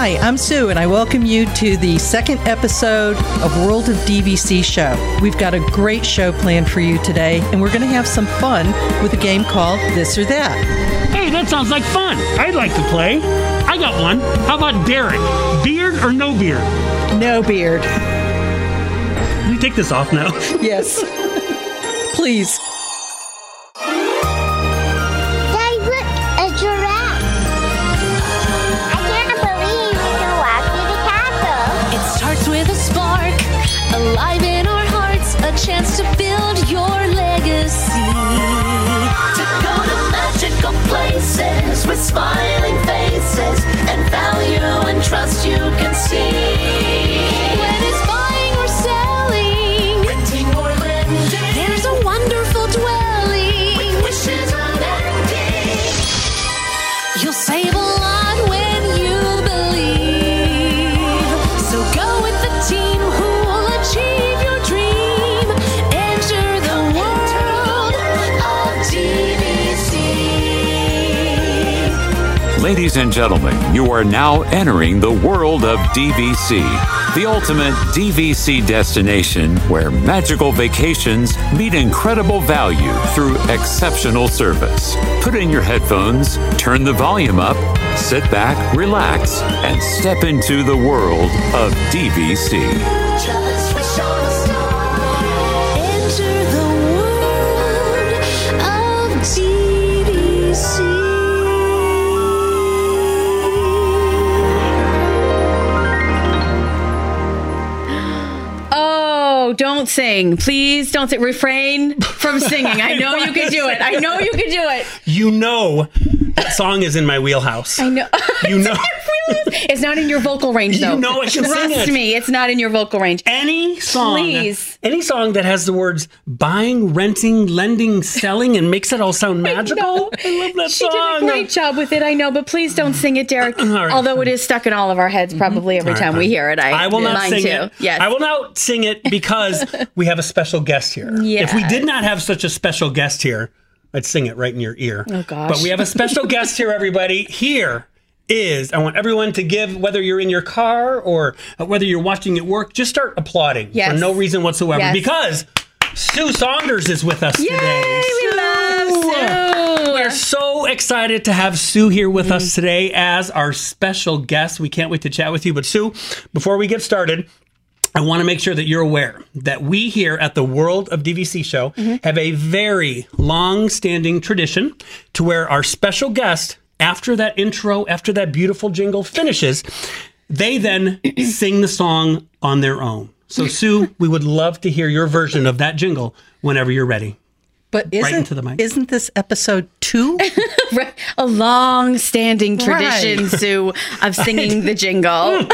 Hi, I'm Sue, and I welcome you to the second episode of World of DVC Show. We've got a great show planned for you today, and we're going to have some fun with a game called This or That. Hey, that sounds like fun. I'd like to play. I got one. How about Derek? Beard or no beard? No beard. Can we take this off now? Yes. Please. Smiling faces and value and trust you can see. And gentlemen, you are now entering the world of DVC, the ultimate DVC destination where magical vacations meet incredible value through exceptional service. Put in your headphones, turn the volume up, sit back, relax, and step into the world of DVC. Don't sing. Please don't sing. Refrain from singing. I know you can do it. I know you can do it. You know that song is in my wheelhouse. I know. You know. It's not in your vocal range, though. You know I can Trust sing it. me, it's not in your vocal range. Any song, Please. any song that has the words buying, renting, lending, selling, and makes it all sound magical. I love that she song. did a great job with it. I know, but please don't sing it, Derek. right. Although it is stuck in all of our heads, probably every time we hear it. I, I will not mine sing too. it. Yes. I will not sing it because we have a special guest here. If we did not have such a special guest here, I'd sing it right in your ear. Oh, gosh. But we have a special guest here, everybody. Here is, I want everyone to give, whether you're in your car or uh, whether you're watching at work, just start applauding Yes. for no reason whatsoever Yes. because Sue Saunders is with us Yay, today. we love Sue. We're so excited to have Sue here with us today as our special guest. We can't wait to chat with you. But Sue, before we get started, I want to make sure that you're aware that we here at the World of DVC show mm-hmm. have a very long standing tradition to where our special guest, after that intro, after that beautiful jingle finishes, they then sing the song on their own. So, Sue, we would love to hear your version of that jingle whenever you're ready. But isn't, into the mic. isn't this episode two? Right. A long-standing tradition, Right. Sue, of singing the jingle.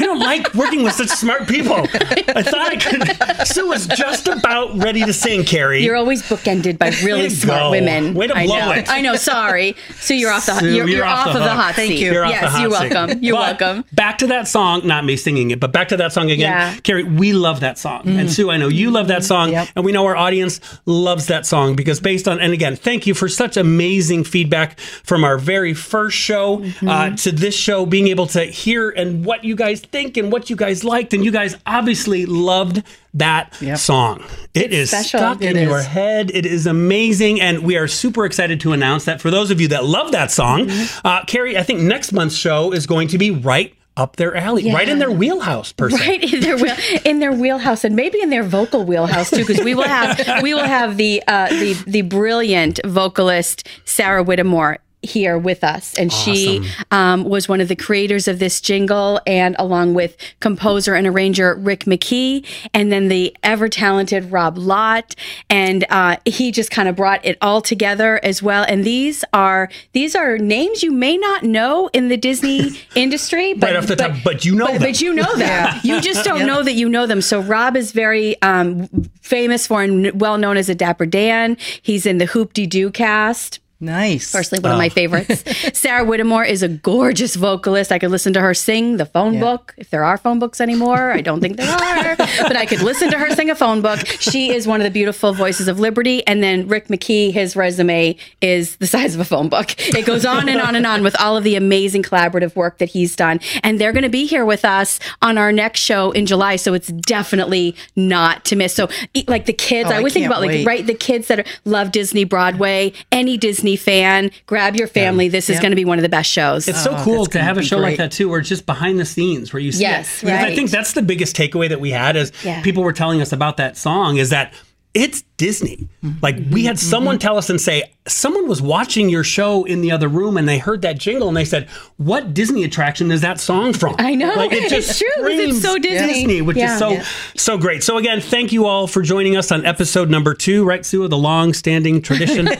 I don't like working with such smart people. I thought I could. Sue was just about ready to sing, Carrie. You're always bookended by really smart go. women. Way to I blow know. it. I know. Sorry, Sue. You're off the. Sue, you're, you're you're off off, the of the hot Thank seat. you. You're off yes, the hot you're seat. welcome. You're But welcome. Back to that song, not me singing it, but back to that song again. Yeah. Mm. Carrie, we love that song. And Sue, I know you love that song. Yep. And we know our audience loves that song because based on, and again, thank you for such amazing feedback from our very first show Mm-hmm. uh, to this show, being able to hear and what you guys think and what you guys liked. And you guys obviously loved that Yep. song. It is special. stuck It in your head. It is amazing. And we are super excited to announce that for those of you that love that song, Mm-hmm. uh, Carrie, I think next month's show is going to be right up their alley, right in their wheelhouse, per se. Right in their wheel, in their wheelhouse, and maybe in their vocal wheelhouse too, because we will have we will have the uh, the the brilliant vocalist Sarah Whittemore here with us and she um, was one of the creators of this jingle and along with composer and arranger rick mckee and then the ever talented rob lott and uh, he just kind of brought it all together as well and these are these are names you may not know in the disney industry but Right off the top, but you know but, them. but you know them. You just don't know that you know them. So Rob is very um, famous for and well known as a Dapper Dan. He's in the Hoop Dee Doo cast. Nice. Personally, one of my oh. favorites. Sarah Whittemore is a gorgeous vocalist. I could listen to her sing the phone book, if there are phone books anymore. I don't think there are, but I could listen to her sing a phone book. She is one of the beautiful voices of Liberty. And then Rick McKee, his resume is the size of a phone book. It goes on and on and on with all of the amazing collaborative work that he's done. And they're going to be here with us on our next show in July. So it's definitely not to miss. So, like the kids, Oh, I I always think about like, wait. right, the kids that are, love Disney Broadway, any Disney fan, grab your family. This is Yeah. going to be one of the best shows. It's so Oh, cool to have a be show like that too, where it's just behind the scenes, where you see Yes, it. Because I think that's the biggest takeaway that we had is Yeah. people were telling us about that song is that it's Disney. Like we had someone tell us and say, someone was watching your show in the other room and they heard that jingle and they said, "What Disney attraction is that song from?" I know. Like it It's just true, 'cause it's screams so Disney. which Yeah. is so Yeah. so great. So again, thank you all for joining us on episode number two, right, Sue, of the long-standing tradition.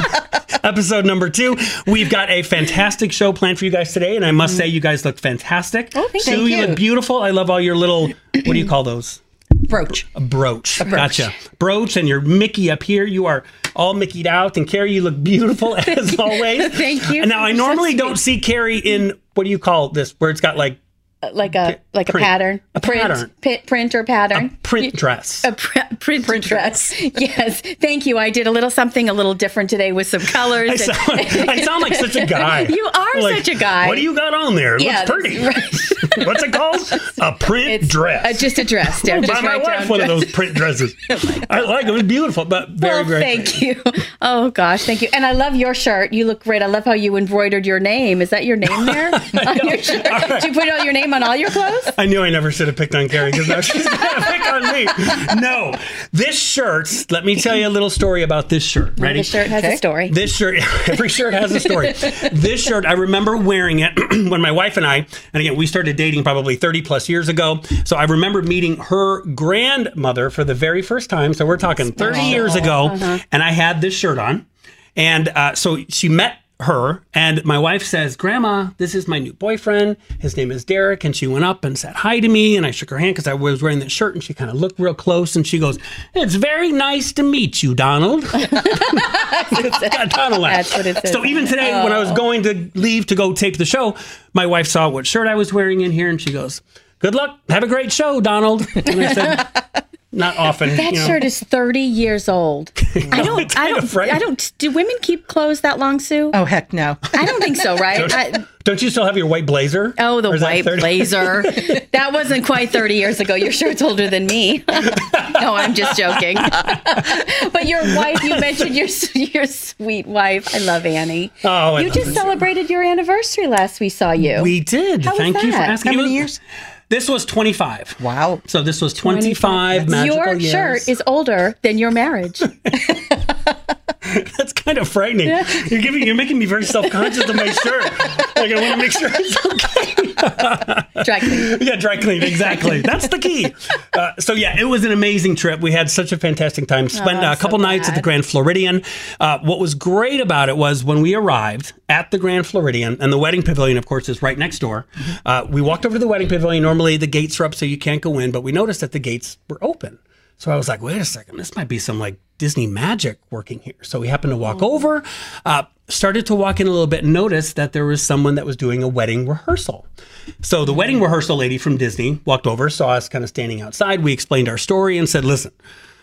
episode number two. We've got a fantastic show planned for you guys today, and I must say, you guys look fantastic. Oh, thank Sue, you. you look beautiful. I love all your little. What do you call those? Brooch. A brooch. Gotcha. Brooch, and your Mickey up here. You are all Mickeyed out, and Carrie, you look beautiful as always. Thank you. And now I so normally don't see Carrie in what do you call this, where it's got like like a like a pattern, A print, pattern. pi- print or pattern. print dress. A pr- print, dress. yes. Thank you. I did a little something a little different today with some colors. I and- sound, I sound like such a guy. You are Like, such a guy. What do you got on there? It Yeah, looks pretty. that's What's it called? A print It's dress. uh, just a dress. Buy just my wife one of those print dresses. I like it. It's beautiful, but very, well, very. thank you. Oh gosh, thank you. And I love your shirt. You look great. I love how you embroidered your name. Is that your name there on your shirt? Did you put all your name on all your clothes? I knew I never should have picked on Carrie because now she's going to pick on me. No, this shirt. Let me tell you a little story about this shirt. Ready? This shirt has a story. This shirt, every shirt has a story. this shirt, I remember wearing it when my wife and I, and again, we started dating probably 30 plus years ago. So I remember meeting her grandmother for the very first time. So we're talking 30 years ago, and I had this shirt on. And uh, so she met her, and my wife says, Grandma, this is my new boyfriend. His name is Derek. And she went up and said hi to me, and I shook her hand because I was wearing that shirt, and she kind of looked real close, and she goes, It's very nice to meet you, Donald. That's what it says. So even today, when I was oh. going to leave to go tape the show, my wife saw what shirt I was wearing in here, and she goes, "Good luck. Have a great show, Donald." And I said, "Not often." That you know. shirt is 30 years old. I don't, I don't, frightening. I don't, do women keep clothes that long, Sue? Oh heck no. I don't think so, right? I, Don't you still have your white blazer? oh, the Or is that white blazer. that wasn't quite 30 years ago. Your shirt's older than me. no, I'm just joking. but your wife, you mentioned your, your sweet wife. I love Annie. Oh, I you just her. celebrated your anniversary last we saw you. We did. How was Thank you for that? asking. How It many was- years? This was 25. Wow. So this was 25 magical your years. shirt is older than your marriage. That's kind of frightening. You're giving, you're making me very self-conscious of my shirt. Like I want to make sure it's okay. Dry clean. Yeah, dry clean. Exactly. That's the key. Uh, so yeah, it was an amazing trip. We had such a fantastic time. Spent Oh, uh, a so couple nights at the. Grand Floridian. Uh, what was great about it was when we arrived at the Grand Floridian, and the wedding pavilion, of course, is right next door. Uh, we walked over to the wedding pavilion. Normally, the gates are up, so you can't go in, but we noticed that the gates were open. So I was like, wait a second, this might be some like Disney magic working here. So we happened to walk Oh. over, uh, started to walk in a little bit, and noticed that there was someone that was doing a wedding rehearsal. So the wedding rehearsal lady from Disney walked over, saw us kind of standing outside. We explained our story and said, listen,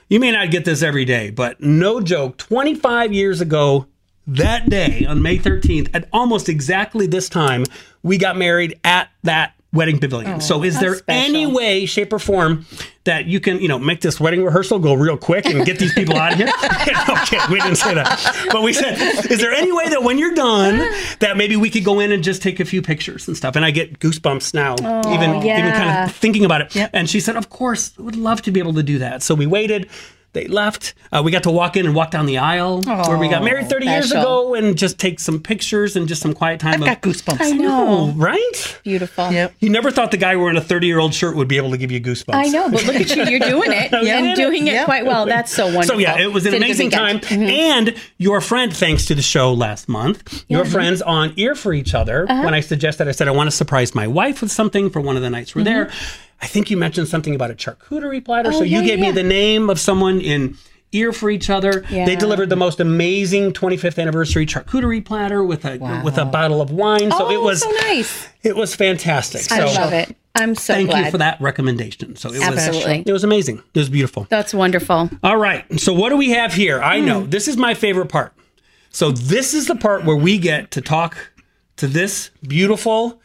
you may not get this every day, but no joke, 25 years ago, that day on May 13th, at almost exactly this time, we got married at that wedding pavilion. so oh, is there any way, shape, or form that you can, you know, make this wedding rehearsal go real quick and get these people out of here? okay, we didn't say that. But we said, is there any way that when you're done, that maybe we could go in and just take a few pictures and stuff? And I get goosebumps now, oh, even even kind of thinking about it. And she said, of course, would love to be able to do that. So we waited. They left. Uh, we got to walk in and walk down the aisle where we got married 30 years ago and just take some pictures and just some quiet time. I've of- got goosebumps. I know. Oh, right? Beautiful. Yep. You never thought the guy wearing a 30 year old shirt would be able to give you goosebumps. I know, but look at you. You're doing it Yeah. and doing it Yeah. quite well. That's so wonderful. So yeah, it was an Did amazing time. weekend. And your friend, thanks to the show last month, your friends on Ear for Each Other. Uh-huh. When I suggested, I said I want to surprise my wife with something for one of the nights we're there. I think you mentioned something about a charcuterie platter. so you Mm-hmm. Oh, yeah, gave me the name of someone in ear for each other. Yeah. They delivered the most amazing 25th anniversary charcuterie platter with a with a bottle of wine. So oh, it was so nice. it was fantastic. I so love it. I'm so thank glad. you for that recommendation. So it was Absolutely. it was amazing. It was beautiful. That's wonderful. All right. So what do we have here? I Hmm. know this is my favorite part. So this is the part where we get to talk to this beautiful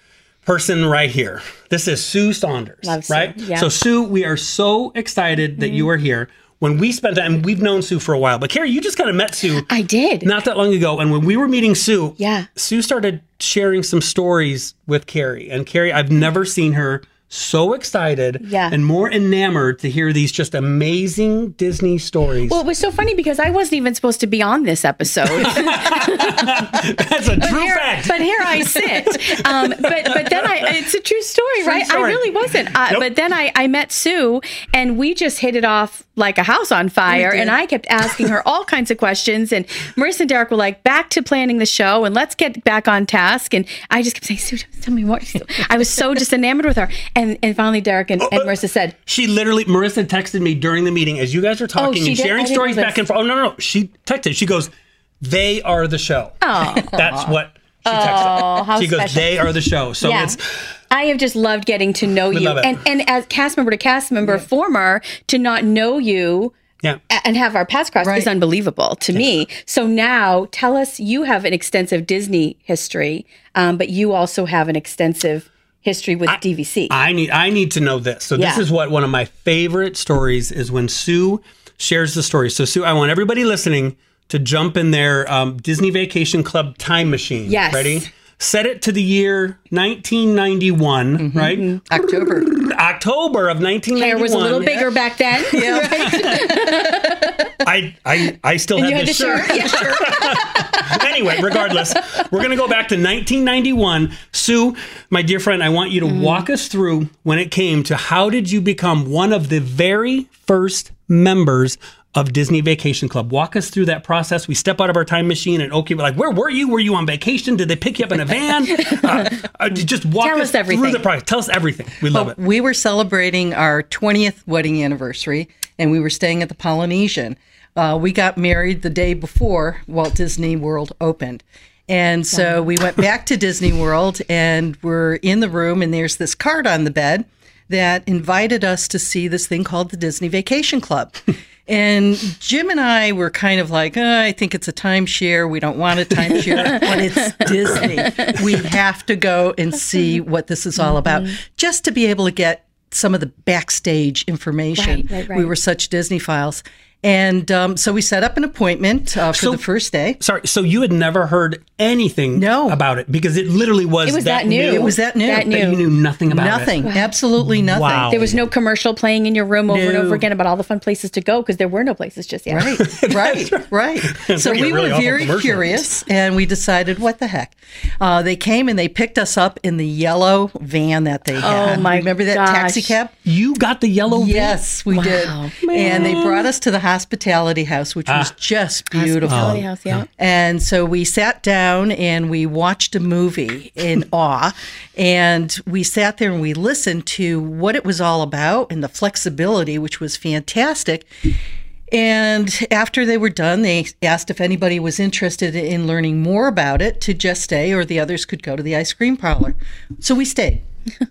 person right here. This is Sue Saunders, Love Sue, right? yeah. So Sue, we are so excited that you mm-hmm. are here. When we spent time, we've known Sue for a while, but Carrie, you just kind of met Sue I did. not that long ago. And when we were meeting Sue, Yeah. Sue started sharing some stories with Carrie. And Carrie, I've never seen her so excited Yeah. and more enamored to hear these just amazing Disney stories. well, it was so funny because I wasn't even supposed to be on this episode. That's a true here, fact. but here I sit. Um, but but then I it's a true story, right? I really wasn't. Uh, Nope. But then I I met Sue and we just hit it off like a house on oh, fire. And I kept asking her all kinds of questions. And Marissa and Derek were like, back to planning the show and let's get back on task. And I just kept saying, Sue, tell me more. I was so just enamored with her. And and finally Derek and, and Marissa said, She literally, Marissa texted me during the meeting as you guys are oh, talking Oh, she and did? sharing stories back and forth. Oh, no, no, no. She texted. She goes, they are the show. Oh. That's what she texted. Oh, how she goes, special. they are the show. So Yeah. it's, I have just loved getting to know you, love it. and and as cast member to cast member, former to not know you yeah. and have our paths cross Right. is unbelievable to me. So now, tell us, you have an extensive Disney history, um, but you also have an extensive history with DVC. I need I need to know this. So this is what one of my favorite stories is when Sue shares the story. So Sue, I want everybody listening to jump in their um, Disney Vacation Club time machine. Yes. Ready? Set it to the year 1991, right? October. October of 1991. Hair was a little bigger back then. I, I, I still have this shirt. shirt. anyway, regardless, we're going to go back to 1991. Sue, my dear friend, I want you to Mm-hmm. walk us through when it came to how did you become one of the very first members of Disney Vacation Club. Walk us through that process. We step out of our time machine and okay, we're like, where were you? Were you on vacation? Did they pick you up in a van? Uh, uh, just walk Tell us, us everything. through the process. Tell us everything. We love it. We were celebrating our 20th wedding anniversary, and we were staying at the Polynesian. Uh, we got married the day before Walt Disney World opened. And so we went back to Disney World, and we're in the room, and there's this card on the bed that invited us to see this thing called the Disney Vacation Club. And Jim and I were kind of like, "Uh, I think it's a timeshare. We don't want a timeshare, but it's Disney. We have to go and see what this is all about, just to be able to get some of the backstage information. Right, right, right. We were such Disney files. And um, so we set up an appointment uh, for So- the first day. Sorry, so you had never heard anything No. about it because it literally was, It was that new. It was that new. That that you knew nothing about it. Nothing, absolutely nothing. Wow. There was no commercial playing in your room over and over again about all the fun places to go because there were no places just yet. Right, right, right. So we really were very curious and we decided, what the heck? Uh, they came and they picked us up in the yellow van that they had. Oh, my Remember that gosh. taxi cab? You got the yellow van? Yes, we did. And they brought us to the hospitality house, which Ah. was just beautiful. Hospitality house, yeah. And so we sat down and we watched a movie in awe. And we sat there and we listened to what it was all about and the flexibility, which was fantastic. And after they were done, they asked if anybody was interested in learning more about it to just stay, or the others could go to the ice cream parlor. So we stayed.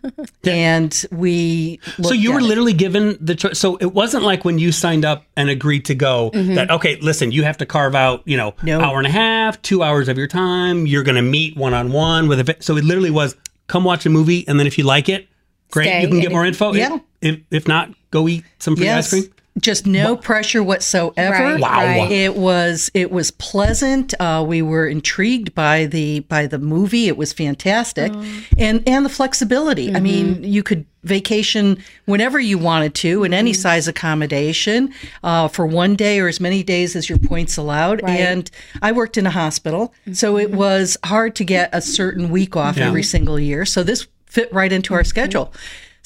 and we. So you were at it. literally given the choice. So it wasn't like when you signed up and agreed to go mm-hmm. that okay, listen, you have to carve out you know No. hour and a half, two hours of your time. You're going to meet one on one with a. So it literally was come watch a movie and then if you like it, great, Stay. you can get more if- info. Yeah. If if not, go eat some free ice cream. Just no pressure whatsoever. Right, Wow. right. It was it was pleasant. Uh, we were intrigued by the by the movie. It was fantastic, mm. and and the flexibility. I mean, mm-hmm. you could vacation whenever you wanted to in any mm-hmm. size accommodation uh, for one day or as many days as your points allowed. And I worked in a hospital, so it mm-hmm. was hard to get a certain week off Yeah. every single year. So this fit right into our schedule.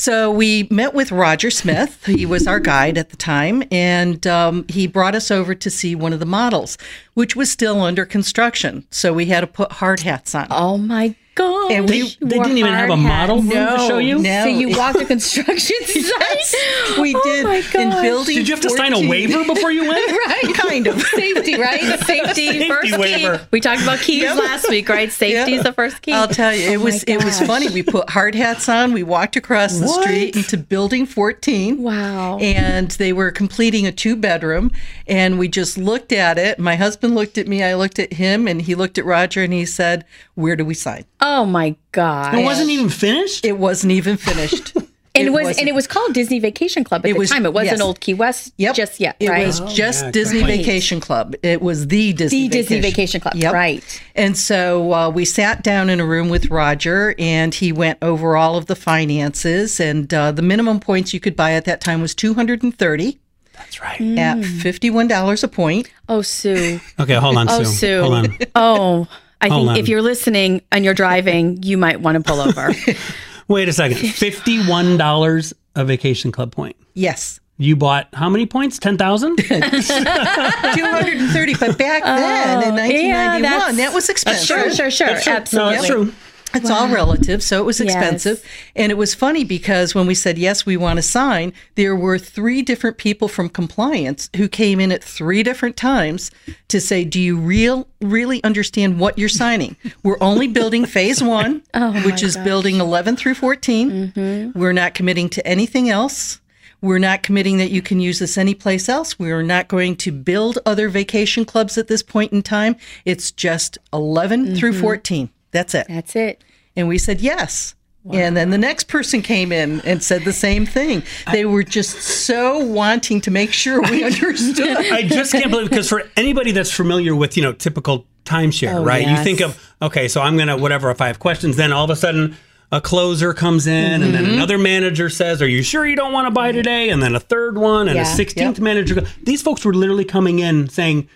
So we met with Roger Smith. He was our guide at the time, and um, he brought us over to see one of the models, which was still under construction. So we had to put hard hats on. Oh my God. And They, we they wore didn't even have a hard model room hats. to show you. no. So you walked the construction site. we Oh did my in building. Did you have to sign a waiver before you went? Right, Kind of. Safety, right? Safety, Safety first waiver. key. We talked about keys Yep. last week, right? Safety Yeah. is the first key. I'll tell you, it Oh was it was funny. We put hard hats on. We walked across the street into building 14. Wow. And they were completing a two bedroom, and we just looked at it. My husband looked at me. I looked at him, and he looked at Roger, and he said, "Where do we sign?" Oh my god. It wasn't even finished. It wasn't even finished. and it was wasn't. and it was called Disney Vacation Club at It the was- time. It wasn't yes. Old Key West Yep. just yet, It right? was just yeah, Disney right. Vacation Club. It was the Disney The Disney Vacation Club, Yep. right. And so uh, we sat down in a room with Roger, and he went over all of the finances. And uh, the minimum points you could buy at that time was two hundred and thirty That's right. at fifty-one dollars a point. oh Sue. Okay, hold on, Oh Sue. Sue. Hold on. Oh. I Hold think on. if you're listening and you're driving, you might want to pull over. Wait a second. Fifty-one dollars a vacation club point. Yes, You bought how many points? Ten thousand. two hundred and thirty. But back then, in 1991, yeah, that was expensive. sure, sure, sure. No, Absolutely. that's true. It's all relative, so it was Yes. expensive. And it was funny because when we said, yes, we want to sign, there were three different people from compliance who came in at three different times to say, do you real, really understand what you're signing? We're only building phase one, oh which is building 11 through 14. Mm-hmm. We're not committing to anything else. We're not committing that you can use this anyplace else. We are not going to build other vacation clubs at this point in time. It's just 11 through mm-hmm. 14. That's it. That's it. And we said yes. And then the next person came in and said the same thing. They were just so wanting to make sure we understood. I just can't believe because for anybody that's familiar with you know typical timeshare, right? You think of okay, so I'm gonna whatever if I have questions, then all of a sudden a closer comes in, and then Mm-hmm. another manager says, "Are you sure you don't want to buy today?" And then a third one, and a 16th Yep. manager. These folks were literally coming in saying.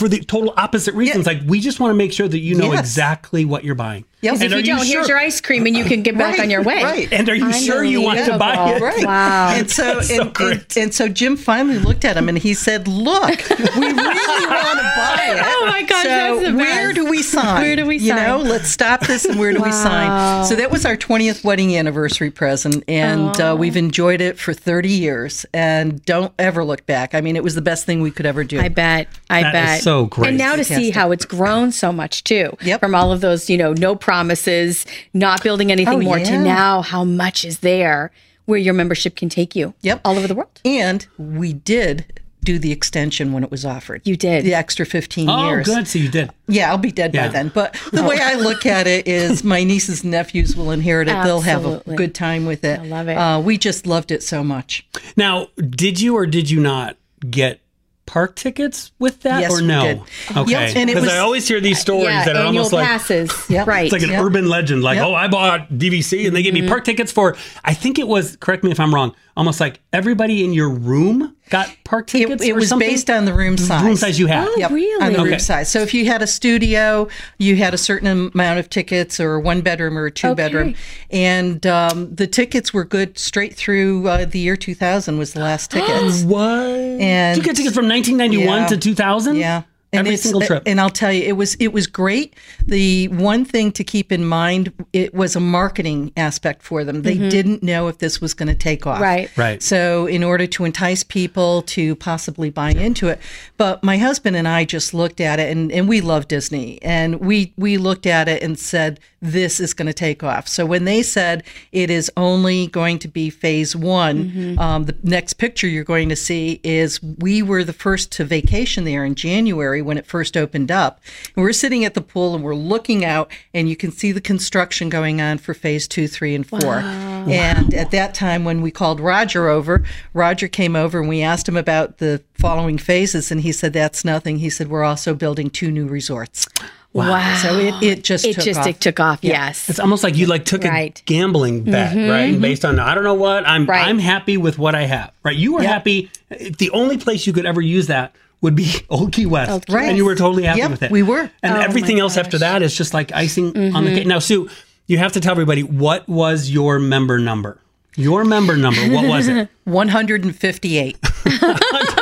For the total opposite reasons, like we just want to make sure that you know Yes. exactly what you're buying. Yep. Because if are you don't, here's sure- your ice cream and you can get back Right, on your way. right. And are you sure you want to buy it? Unbelievable. Right. Wow. And so, That's so and, and, so Jim finally looked at him and he said, Look, we really want to buy it. Oh my gosh, so that's the where do we sign? Where do we sign? You know, let's stop this and where do we sign? So that was our 20th wedding anniversary present. And uh, we've enjoyed it for 30 years and don't ever look back. I mean, it was the best thing we could ever do. I bet. I That is bet. so great. And now to see how it's grown so much too. Yep. From all of those, you know, no promises, not building anything Oh, more to now how much is there where your membership can take you. Yep. All over the world. And we did do the extension when it was offered. You did. The extra 15 Oh, years. good. So you did. Yeah, I'll be dead Yeah. by then. But the way I look at it is my nieces and nephews will inherit it. They'll have a good time with it. I love it. Uh, we just loved it so much. Now, did you or did you not get park tickets with that Yes, or we no? did. Okay. Yep, and it Because I always hear these stories yeah, that are annual almost like passes. Yep. Right. it's like an Yep. urban legend. Like, Yep. oh, I bought DVC and they gave me park tickets for. I think it was. Correct me if I'm wrong. Almost like everybody in your room got park tickets. it or was something? based on the room size. room size you had. Oh, Yep, really? on the Okay. room size. So if you had a studio, you had a certain amount of tickets, or one bedroom or a two bedroom, and um, the tickets were good straight through uh, the year 2000 was the last tickets. What? And- you get tickets from 1991 Yeah. to 2000. Yeah. Every single trip. And I'll tell you, it was it was great. The one thing to keep in mind, it was a marketing aspect for them. They mm-hmm. didn't know if this was going to take off. Right. Right. So in order to entice people to possibly buy into it, but my husband and I just looked at it, and, and we love Disney, and we we looked at it and said this is going to take off. So when they said it is only going to be phase one, um, the next picture you're going to see is we were the first to vacation there in January when it first opened up. And we're sitting at the pool and we're looking out, and you can see the construction going on for phase two, three, and four. And at that time, when we called Roger over, Roger came over and we asked him about the following phases, and he said, That's nothing. He said, We're also building two new resorts. Wow. So it, it just it took just off. it took off. Yes. It's almost like you like took Right. a gambling bet, right? Based on I don't know what I'm. Right. I'm happy with what I have, right? You were Yep. happy. The only place you could ever use that would be Old Key West, Old Key Right. and you were totally happy Yep, with it. we were. and Oh everything else after. Mm-hmm. that is just like icing on the cake. Now, Sue, you have to tell everybody what was your member number. Your member number. What was it? 158.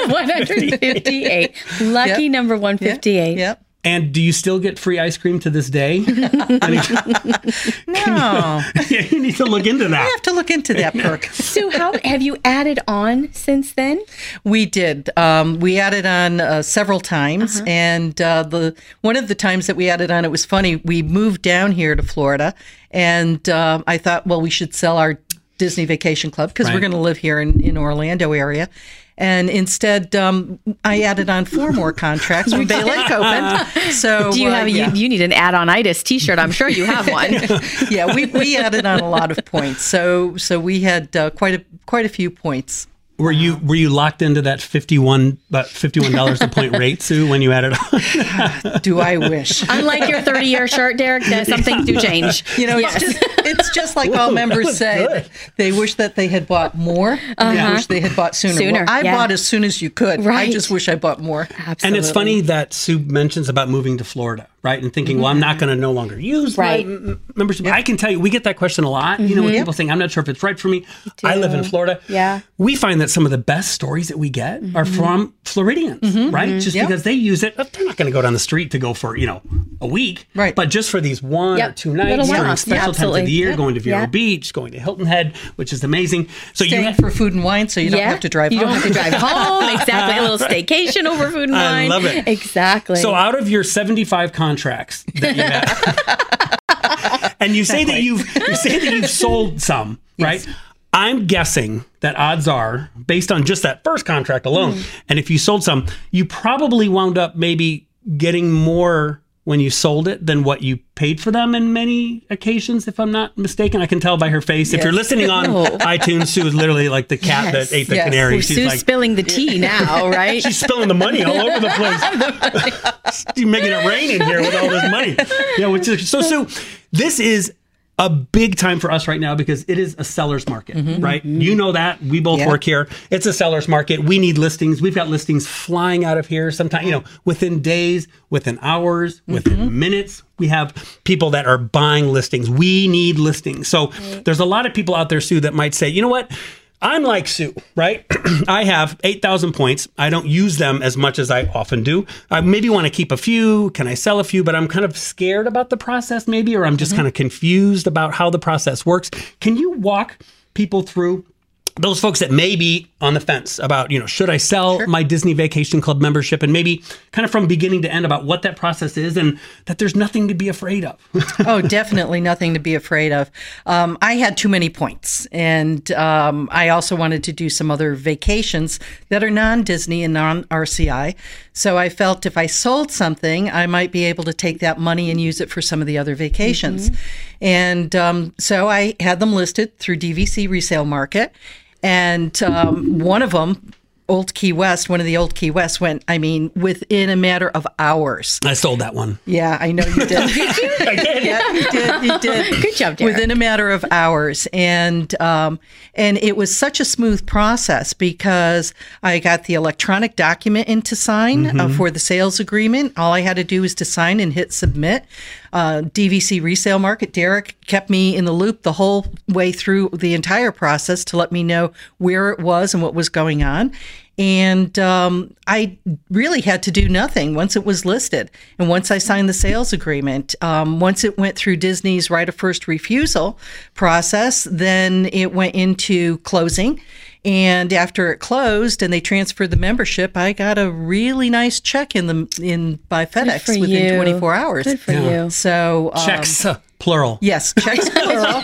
158. Lucky Yep. number 158. Yep. And do you still get free ice cream to this day? No, yeah, you need to look into I that. have to look into that perk. Sue, how have you added on since then? We did. Um, we added on uh, several times, and uh, the one of the times that we added on, it was funny. We moved down here to Florida, and uh, I thought, well, we should sell our Disney Vacation Club because we're going to live here in in Orlando area. And instead, um, I added on four more contracts when Bay Lake opened. So Do you uh, have yeah. you, you need an add-on itis T-shirt? I'm sure you have one. yeah, we, we added on a lot of points. So so we had uh, quite a quite a few points. Were you were you locked into that fifty one about fifty one dollars a point rate, Sue, when you added on? Do I wish? Unlike your 30 year shirt, Derek, that some things do change. You know, Yes. it's just it's just like all members say. good. They wish that they had bought more. They wish they had bought sooner. Uh-huh. Sooner, Well, I yeah. bought as soon as you could. Right. I just wish I bought more. And it's funny that Sue mentions about moving to Florida, right? And thinking, well, I'm not going to no longer use Right. my m- membership. I can tell you, we get that question a lot. You know, when mm-hmm. people saying, I'm not sure if it's right for me. I live in Florida. Yeah. We find that some of the best stories that we get are mm-hmm. from Floridians, mm-hmm. right? Just Yep. because they use it. They're not going to go down the street to go for, you know, a week. Right. But just for these one Yep. or two Little nights during one-offs. Yeah, special times of the year, Yep. going to Vero Yep. Beach, going to Hilton Head, which is amazing. So Staying you for food and wine, so you don't have to drive You home. don't have to drive home. Exactly. A little staycation over food and wine. I wine. love it. Exactly. So out of your 75 contracts that you have, and you say that you've you say that you've sold some, right? I'm guessing that odds are, based on just that first contract alone, Mm-hmm. and if you sold some, you probably wound up maybe getting more when you sold it than what you paid for them in many occasions, if I'm not mistaken. I can tell by her face. If you're listening on iTunes, Sue is literally like the cat Yes. that ate the Yes. canary. She's Sue's like, spilling the tea now, right? She's spilling the money all over the place. She's making it rain in here with all this money. Yeah, which is so Sue, this is a big time for us right now because it is a seller's market, mm-hmm. right? You know that. We both Yeah. work here. It's a seller's market. We need listings. We've got listings flying out of here sometimes, you know, within days, within hours, mm-hmm. within minutes. We have people that are buying listings. We need listings. So there's a lot of people out there, Sue, that might say, you know what? I'm like Sue, right? I have 8,000 points. I don't use them as much as I often do. I maybe want to keep a few. Can I sell a few? But I'm kind of scared about the process, maybe, or I'm just mm-hmm. kind of confused about how the process works. Can you walk people through? Those folks that may be on the fence about, you know, should I sell my Disney Vacation Club membership and maybe kind of from beginning to end about what that process is and that there's nothing to be afraid of. oh, definitely nothing to be afraid of. Um, I had too many points, and um, I also wanted to do some other vacations that are non Disney and non RCI. So I felt if I sold something, I might be able to take that money and use it for some of the other vacations. And um, so I had them listed through DVC Resale Market, and um, one of them. Old Key West, one of the old Key West went, I mean, within a matter of hours. I sold that one. Yeah, I know you did. I did. yeah, you did. You did. Good job, Derek. Within a matter of hours, and um, and it was such a smooth process because I got the electronic document in to sign uh, for the sales agreement. All I had to do was to sign and hit submit. Uh, DVC resale market. Derek kept me in the loop the whole way through the entire process to let me know where it was and what was going on. And um, I really had to do nothing once it was listed. And once I signed the sales agreement, um, once it went through Disney's right of first refusal process, then it went into closing. And after it closed and they transferred the membership, I got a really nice check in the in by FedEx within you. 24 hours. Good for you. So um, Checks, plural. Yes, checks plural.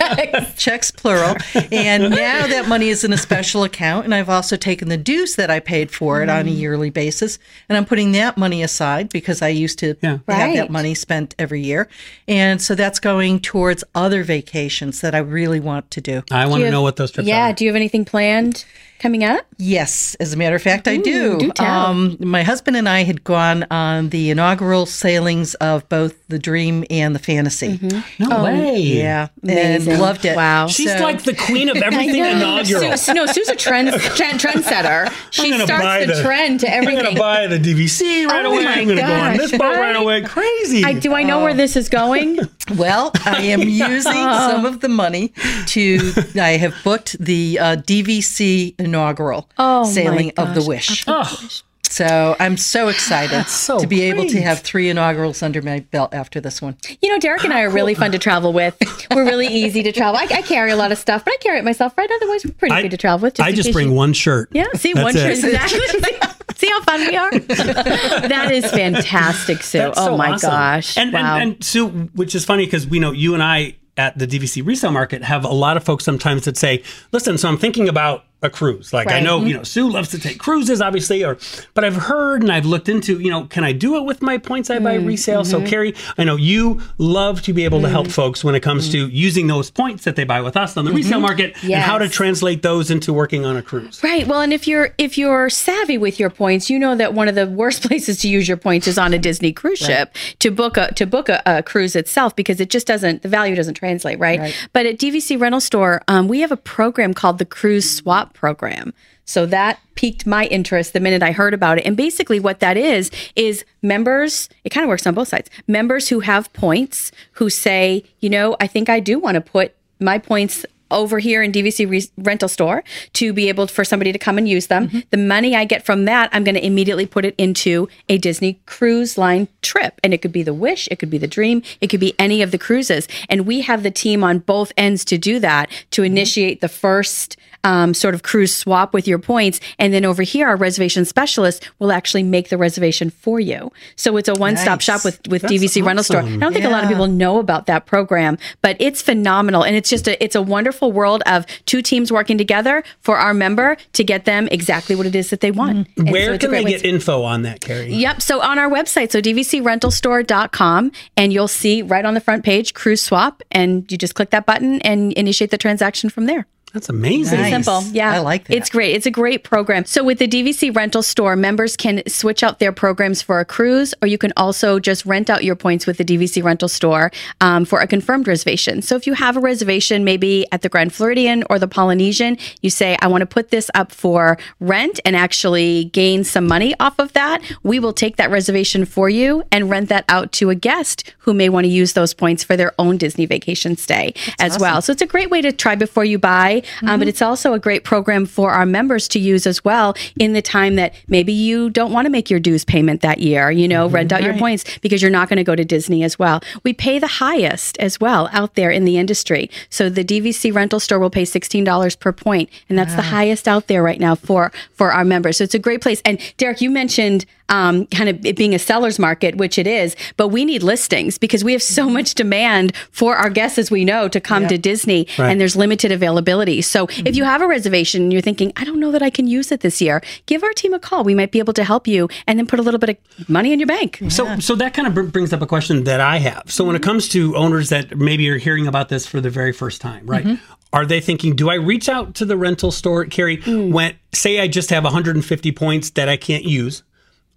checks plural. And now that money is in a special account, and I've also taken the dues that I paid for it on a mm. yearly basis, and I'm putting that money aside because I used to Yeah. have Right. that money spent every year, and so that's going towards other vacations that I really want to do. I want to know what those trips Yeah. are. Do you have anything planned coming up? Yes, as a matter of fact, I do. do tell. Um, my husband and I had gone on the inaugural sailings of both the Dream and the Fantasy. No way. Yeah, Amazing. and loved it. Wow. She's So- like the queen of everything inaugural. Sue, no, Sue's a trend, trend trendsetter. She starts the, the- trend to everything. I'm going to buy the DVC right Oh away. my I'm going to go on this boat right right? away. Crazy. I, do I know where this is going? Well, I am using some of the money to. I have booked the uh, DVC inaugural Oh, sailing of the gosh. Wish. oh, So I'm so excited so to be able to have three inaugurals under my belt after this one. You know, Derek and I are really fun to travel with. We're really easy to travel. I, I carry a lot of stuff, but I carry it myself, right? Otherwise, we're pretty I- good to travel with. I just bring you- one shirt. Yeah, see, That's one it. shirt exactly. see how fun we are. that is fantastic, Sue. That's oh so my awesome. gosh! And, wow. and and Sue, which is funny because we know you and I at the DVC resale market have a lot of folks sometimes that say, "Listen, so I'm thinking about a cruise. Like I know, you know, Sue loves to take cruises, obviously, or but I've heard and I've looked into, you know, can I do it with my points I Mm, buy resale? mm-hmm. So Carrie, I know you love to be able to Mm. help folks when it comes to using those points that they buy with us on the resale market and how to Mm-hmm. Translate those into working on a cruise. Right. Well, and if you're if you're savvy with your points, you know that one of the worst places to use your points is on a Disney cruise ship to book a to book a, a cruise itself because it just doesn't the value doesn't translate right. But at DVC Rental Store, um, we have a program called the Cruise Swap Program. So that piqued my interest the minute I heard about it. And basically, what that is is members. It kind of works on both sides. Members who have points who say, you know, I think I do want to put my points over here in DVC re- rental store to be able for somebody to come and use them. Mm-hmm. The money I get from that, I'm going to immediately put it into a Disney cruise line trip. And it could be the Wish, it could be the Dream, it could be any of the cruises. And we have the team on both ends to do that to Mm-hmm. initiate the first um, sort of cruise swap with your points. And then over here, our reservation specialist will actually make the reservation for you. So it's a one stop Nice. shop with, with That's DVC rental store. I don't think a lot of people know about that program, but it's phenomenal. And it's just a, it's a wonderful world of two teams working together for our member to get them exactly what it is that they want. So Where a can they get to- info on that, Carrie? Yep. So on our website, so dvcrentalstore.com, and you'll see right on the front page cruise swap, and you just click that button and initiate the transaction from there. That's amazing. Nice. Simple. Yeah. I like that. It's great. It's a great program. So with the DVC rental store, members can switch out their programs for a cruise, or you can also just rent out your points with the DVC rental store um, for a confirmed reservation. So if you have a reservation, maybe at the Grand Floridian or the Polynesian, you say, I want to put this up for rent and actually gain some money off of that. We will take that reservation for you and rent that out to a guest who may want to use those points for their own Disney vacation stay as well. So it's a great way to try before you buy, um, but it's also a great program for our members to use as well in the time that maybe you don't want to make your dues payment that year. You know, rent out your points because you're not going to go to Disney as well. We pay the highest as well out there in the industry. So the DVC rental store will pay $16 per point, and that's the highest out there right now for for our members. So it's a great place. And Derek, you mentioned um, kind of it being a seller's market, which it is, but we need listings because we have so mm-hmm. much demand for our guests, as we know, to come to Disney, Right. and there's limited availability. So if you mm-hmm. have a reservation and you're thinking, I don't know that I can use it this year, give our team a call. We might be able to help you, and then put a little bit of money in your bank. So, so that kind of br- brings up a question that I have. So, when it mm-hmm. comes to owners that maybe are hearing about this for the very first time, right? Are they thinking, do I reach out to the rental store, Carrie, mm. when say I just have 150 points that I can't use?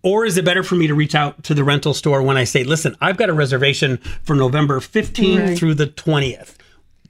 Or is it better for me to reach out to the rental store when I say, listen, I've got a reservation for November 15th through the 20th?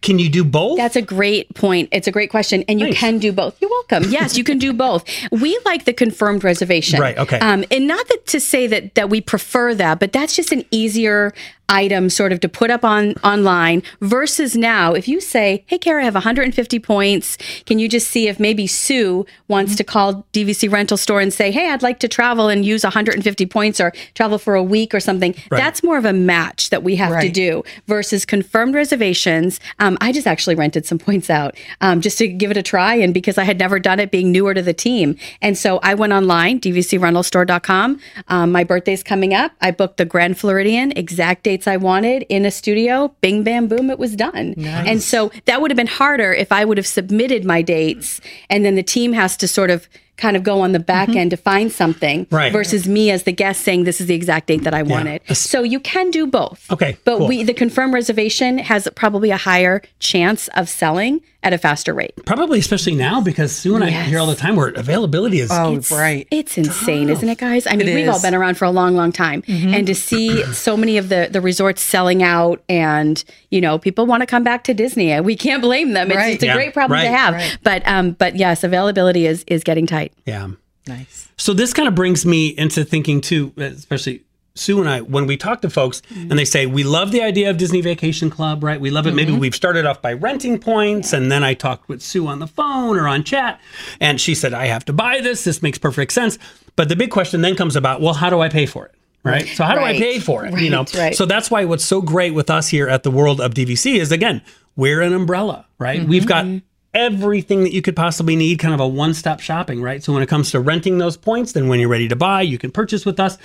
Can you do both? That's a great point. It's a great question, and you Thanks. can do both. You're welcome. Yes, you can do both. We like the confirmed reservation, Right, okay. Um, and not that to say that that we prefer that, but that's just an easier item sort of to put up on online versus now if you say hey kara i have 150 points. Can you just see if maybe sue wants to call dvc rental store and say hey i'd like to travel and use 150 points or travel for a week or something that's more of a match that we have to do versus confirmed reservations. Um, i just actually rented some points out um, just to give it a try and because i had never done it being newer to the team. And so i went online dvcrentalstore.com um, my birthday's coming up. I booked the grand floridian exact dates I wanted in a studio. Bing, bam, boom, it was done. And so that would have been harder if I would have submitted my dates and then the team has to sort of kind of go on the back end to find something Right. versus me as the guest saying this is the exact date that I wanted. So you can do both. Okay, But cool. we the confirmed reservation has probably a higher chance of selling at a faster rate. Probably, especially now, because Sue and I hear all the time where availability is. Oh, right. It's insane, isn't it, guys? I mean, It we've all been around for a long, long time, and to see so many of the the resorts selling out, and you know, people want to come back to Disney. We can't blame them. It's, Right. it's a Yeah, great problem to have. Right. But um, but yes, availability is is getting tight. Yeah. Nice. So this kind of brings me into thinking too, especially Sue and I, when we talk to folks and they say, we love the idea of Disney Vacation Club, right? We love it. Maybe mm-hmm. we've started off by renting points and then I talked with Sue on the phone or on chat and she said, I have to buy this. This makes perfect sense. But the big question then comes about, well, how do I pay for it? Right. So how do I pay for it? you know, Right, right. so that's why what's so great with us here at the world of DVC is again, we're an umbrella, right? We've got mm-hmm. Everything that you could possibly need, kind of a one stop shopping, right? So when it comes to renting those points, then when you're ready to buy, you can purchase with us.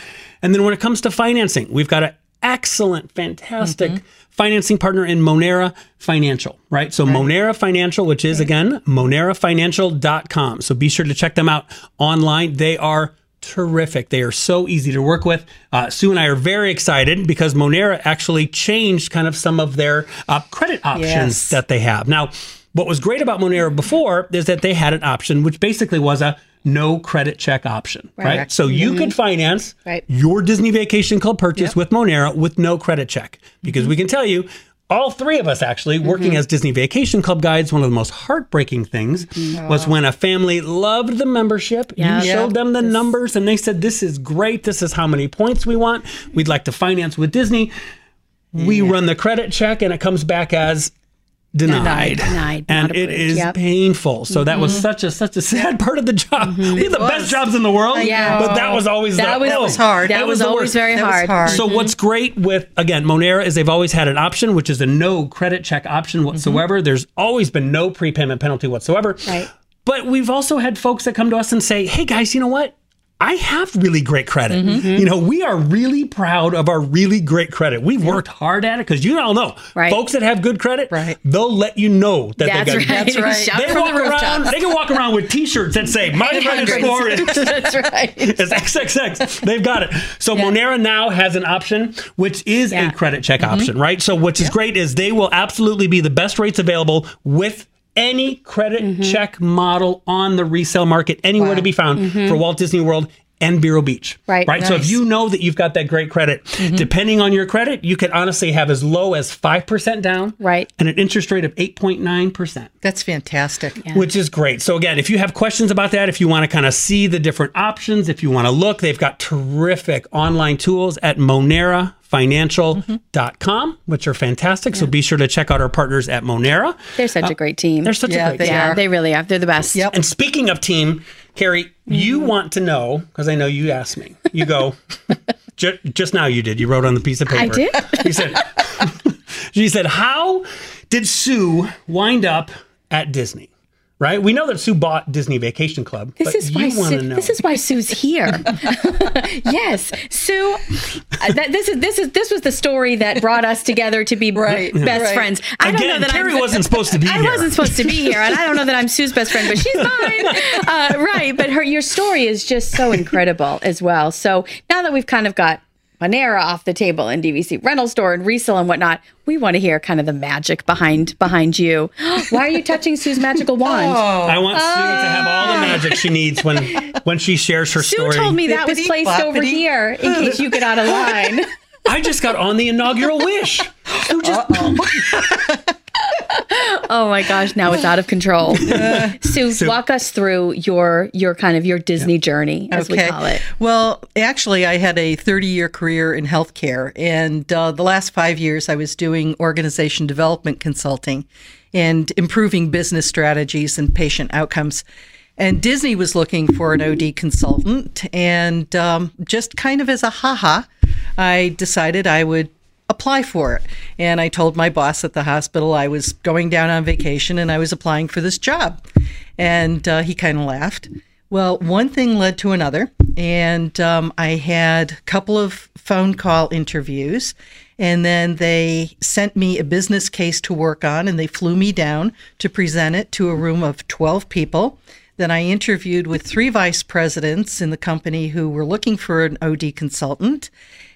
And then when it comes to financing, we've got an excellent, fantastic financing partner in Monera Financial, right? So Monera Financial, which is again, monerafinancial.com. So be sure to check them out online. They are terrific. They are so easy to work with. Uh, Sue and I are very excited because Monera actually changed kind of some of their uh, credit options Yes. that they have. Now, what was great about Monera before is that they had an option which basically was a no credit check option, right? Right. So you mm-hmm. could finance Right. your Disney Vacation Club purchase with Monera with no credit check because we mm-hmm. can tell you all three of us actually working mm-hmm. as Disney Vacation Club guides, one of the most heartbreaking things was when a family loved the membership. Yeah. You showed them the numbers and they said, This is great. This is how many points we want. We'd like to finance with Disney. We run the credit check and it comes back as denied. Denied, And not it approved. is Yep. painful. So that was mm-hmm. such a such a sad part of the job. Mm-hmm. We had the best jobs in the world, know. but that was always That the, was- oh, was hard. That it was, the always worst. very hard. hard. So mm-hmm. what's great with again Monera is they've always had an option, which is a no credit check option whatsoever. There's always been no prepayment penalty whatsoever. Right. But we've also had folks that come to us and say, "Hey guys, you know what? I have really great credit. Mm-hmm. You know, we are really proud of our really great credit. We've worked hard at it because you all know, Right. folks that have good credit, Right. they'll let you know that That's they right. got That's right. Shout They from walk the around. They can walk around with T-shirts that say "My credit score is That's right. it's XXX. They've got it. So Monera now has an option, which is Yeah. a credit check option, right? So which is great is they will absolutely be the best rates available with any credit mm-hmm. check model on the resale market anywhere to be found mm-hmm. for Walt Disney World and Vero Beach. Right. Right. So if you know that you've got that great credit, mm-hmm. depending on your credit, you can honestly have as low as 5% down. Right. And an interest rate of 8.9% That's fantastic. which is great. So again, if you have questions about that, if you want to kind of see the different options, if you want to look, they've got terrific online tools at monerafinancial.com, which are fantastic. So be sure to check out our partners at Monera. They're such a great team. They're such Yeah, a great they team. yeah, are. they really are. They're the best. Yep. And speaking of team, Carrie, you Mm-hmm. want to know because I know you asked me. You go ju- just now. You did. You wrote on the piece of paper. I did? You said. she said, "How did Sue wind up at Disney?" Right. We know that Sue bought Disney Vacation Club. This but is why you Sue, know. this is why Sue's here. yes, Sue. uh, That, this is this is this was the story that brought us together to be Right, best right. friends. I don't know that Carrie I'm, wasn't supposed to be here. I here. wasn't supposed to be here, and I don't know that I'm Sue's best friend, but she's mine. Uh, right, but her your story is just so incredible as well. So now that we've kind of got Monera off the table and DVC rental store and resale and whatnot, we want to hear kind of the magic behind behind you. Why are you touching Sue's magical wand? Oh. I want Sue to have all the magic she needs when when she shares her. Sue story. told me that was Bippity placed over here in case you get out of line. I just got on the inaugural wish. Sue just Oh my gosh, now it's out of control. Sue, walk us through your your kind of your Disney journey, as we call it. Well, actually, I had a 30 year career in healthcare. And uh, the last five years, I was doing organization development consulting and improving business strategies and patient outcomes. And Disney was looking for an OD consultant. And um, just kind of as a haha, I decided I would apply for it. And I told my boss at the hospital I was going down on vacation and I was applying for this job. And uh, he kind of laughed. Well, one thing led to another, and um, I had a couple of phone call interviews, and then they sent me a business case to work on, and they flew me down to present it to a room of 12 people. Then I interviewed with three vice presidents in the company who were looking for an OD consultant,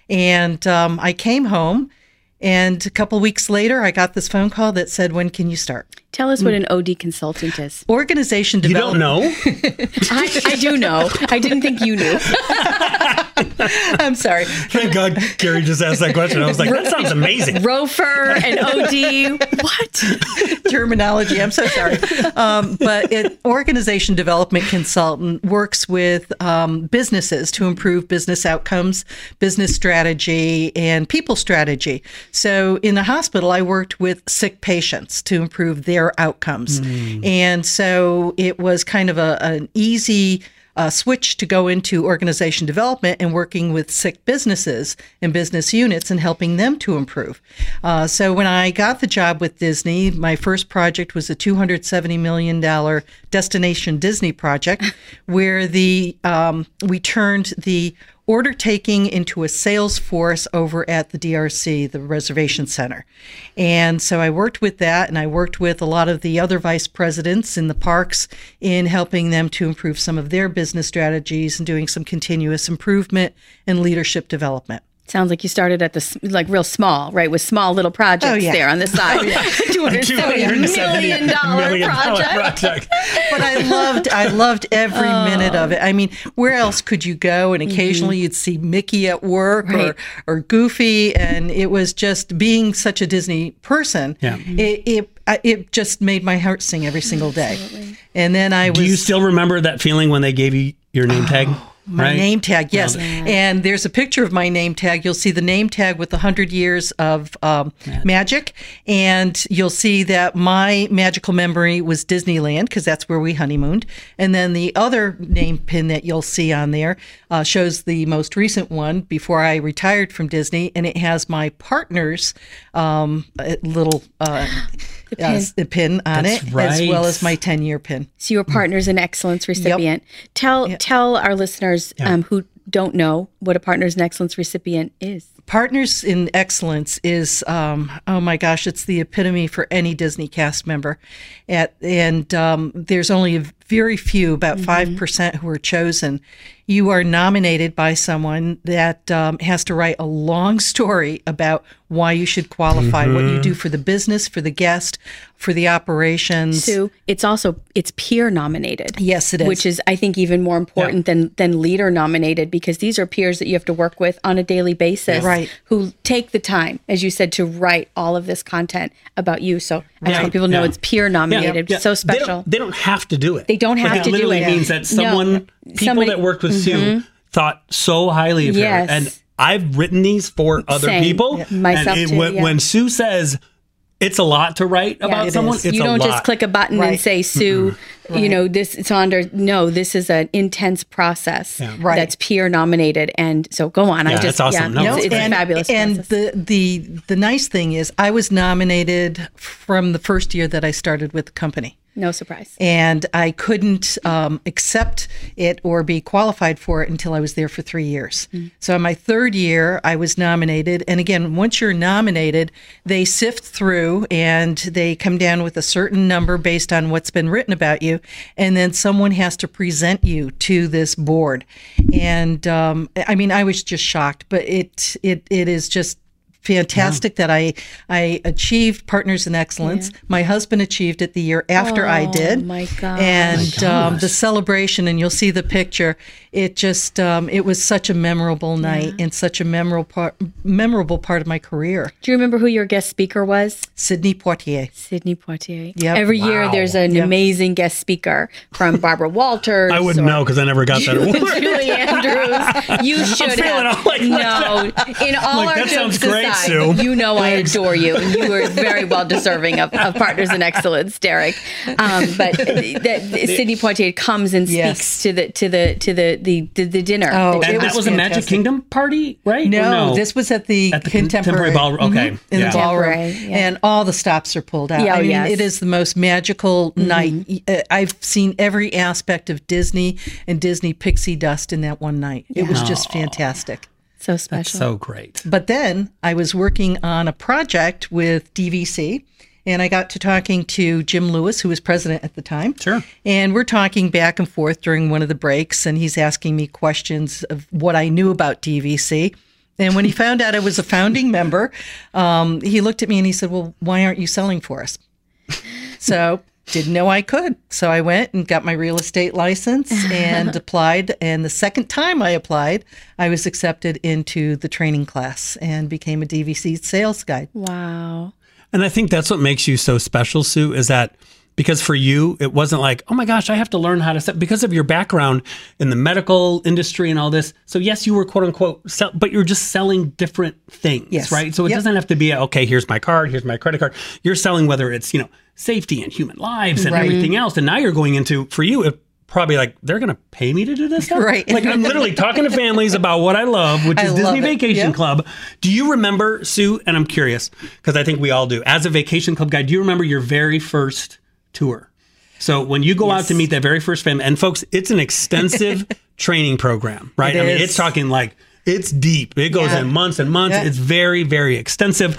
and um, I came home. And a couple weeks later, I got this phone call that said, "When can you start?" Tell us what an OD consultant is. Organization development you don't know. I, I do know. I didn't think you knew. I'm sorry. Thank God Gary just asked that question. I was like, that sounds amazing. Rofer and OD. What? terminology. I'm so sorry. Um, but an organization development consultant works with um, businesses to improve business outcomes, business strategy, and people strategy. So in the hospital, I worked with sick patients to improve their outcomes. And so it was kind of a, an easy uh, switch to go into organization development and working with sick businesses and business units and helping them to improve. Uh, so when I got the job with Disney, my first project was a $270 million Destination Disney project, where the um, we turned the order taking into a sales force over at the DRC, the reservation center. And so I worked with that and I worked with a lot of the other vice presidents in the parks in helping them to improve some of their business strategies and doing some continuous improvement and leadership development. Sounds like you started at the like real small, right? With small little projects Oh, yeah. there on the oh, side. Two hundred seventy million dollar million dollar project. project. but I loved I loved every oh. minute of it. I mean, where else could you go? And mm-hmm. occasionally you'd see Mickey at work Right. or or Goofy, and it was just being such a Disney person. Yeah. Mm-hmm. It it I- it just made my heart sing every single day. Absolutely. And then I was Do you still remember that feeling when they gave you your name tag? Oh, my right? name tag, yes. And there's a picture of my name tag. You'll see the name tag with the 100 years of um, magic. And you'll see that my magical memory was Disneyland because that's where we honeymooned. And then the other name pin that you'll see on there uh, shows the most recent one before I retired from Disney. And it has my partner's um, uh, little uh, pin. uh, s- pin on That's it, as well as my 10 year pin. So you were partners in excellence recipient. Tell tell our listeners um, who don't know what a partners in excellence recipient is. Partners in Excellence is, um, oh my gosh, it's the epitome for any Disney cast member. At, and um, there's only a very few, about 5% who are chosen. You are nominated by someone that um, has to write a long story about why you should qualify, what you do for the business, for the guest, for the operations. Sue, it's also it's peer nominated. Yes, it is. Which is I think even more important than than leader nominated because these are peers that you have to work with on a daily basis. Right. Who take the time, as you said, to write all of this content about you. So I just want people to know it's peer nominated. Yeah. So They special. don't, they don't have to do it. They don't have Like, to it do literally it. means that someone, people Somebody- Mm-hmm. that worked with Sue thought so highly of Yes. her. And I've written these for other Same. people. Yeah. Myself and it- too, when, yeah. when Sue says it's a lot to write about it someone, is. it's you don't lot. just click a button and say, Sue, you know, this it's under. No, this is an intense process Right. that's peer nominated. And so go on. I Yeah, just, that's awesome. yeah, No, it's, it's and, a fabulous. And process. the the the nice thing is, I was nominated from the first year that I started with the company. No surprise. and I couldn't um, accept it or be qualified for it until I was there for three years. So in my third year, I was nominated, and again, once you're nominated, they sift through and they come down with a certain number based on what's been written about you, and then someone has to present you to this board. And um, I mean, I was just shocked, but it it it is just fantastic that I I achieved Partners in Excellence. My husband achieved it the year after I did. Oh, my gosh. And um, the celebration, and you'll see the picture. It just um, it was such a memorable night and such a memorable part memorable part of my career. Do you remember who your guest speaker was? Sidney Poitier. Sidney Poitier. Yep. Every year there's an amazing guest speaker from Barbara Walters. I wouldn't or know because I never got that award. Julie Andrews. You should feeling have. all like- no, in all Like, our that sounds great, aside, Sue. you know I adore you, and you are very well deserving of, of Partners in Excellence, Derek. Um, but that Sidney Poitier comes and speaks Yes. to the to the to the the, the, the dinner. Oh, that you and It that was was a Magic. Kingdom party, right? Or No, this was at the, At the contemporary, Contemporary Ballroom. Okay, Mhm, in yeah. the ballroom, yeah. and all the stops are pulled out. Yeah, oh, I mean, yes. Mm-hmm. it is the most magical night. Uh, I've seen every aspect of Disney and Disney pixie dust in that one night. It was just fantastic. So special. so great. But then I was working on a project with DVC. And I got to talking to Jim Lewis, who was president at the time. Sure. And we're talking back and forth during one of the breaks, and he's asking me questions of what I knew about DVC. And when he found out I was a founding member, um, he looked at me and he said, Well, why aren't you selling for us? So didn't know I could. So I went and got my real estate license and applied. And the second time I applied, I was accepted into the training class and became a DVC sales guide. wow. And I think that's what makes you so special, Sue, is that because for you, it wasn't like, oh my gosh, I have to learn how to sell because of your background in the medical industry and all this. So, yes, you were quote unquote, sell, but you're just selling different things, Yes. right? So, it Yep. doesn't have to be, okay, here's my card, here's my credit card. You're selling whether it's, you know, safety and human lives and Right. everything else. And now you're going into, for you, it probably like, they're going to pay me to do this stuff? Right. Like, I'm literally talking to families about what I love, which is love Disney it. Vacation Yep. Club. Do you remember, Sue? And I'm curious because I think we all do. As a vacation club guy, do you remember your very first tour? So when you go out to meet that very first family, and folks, it's an extensive training program, right? It I mean, is. it's talking like it's deep. It goes Yeah. in months and months. Yeah. It's very, very extensive.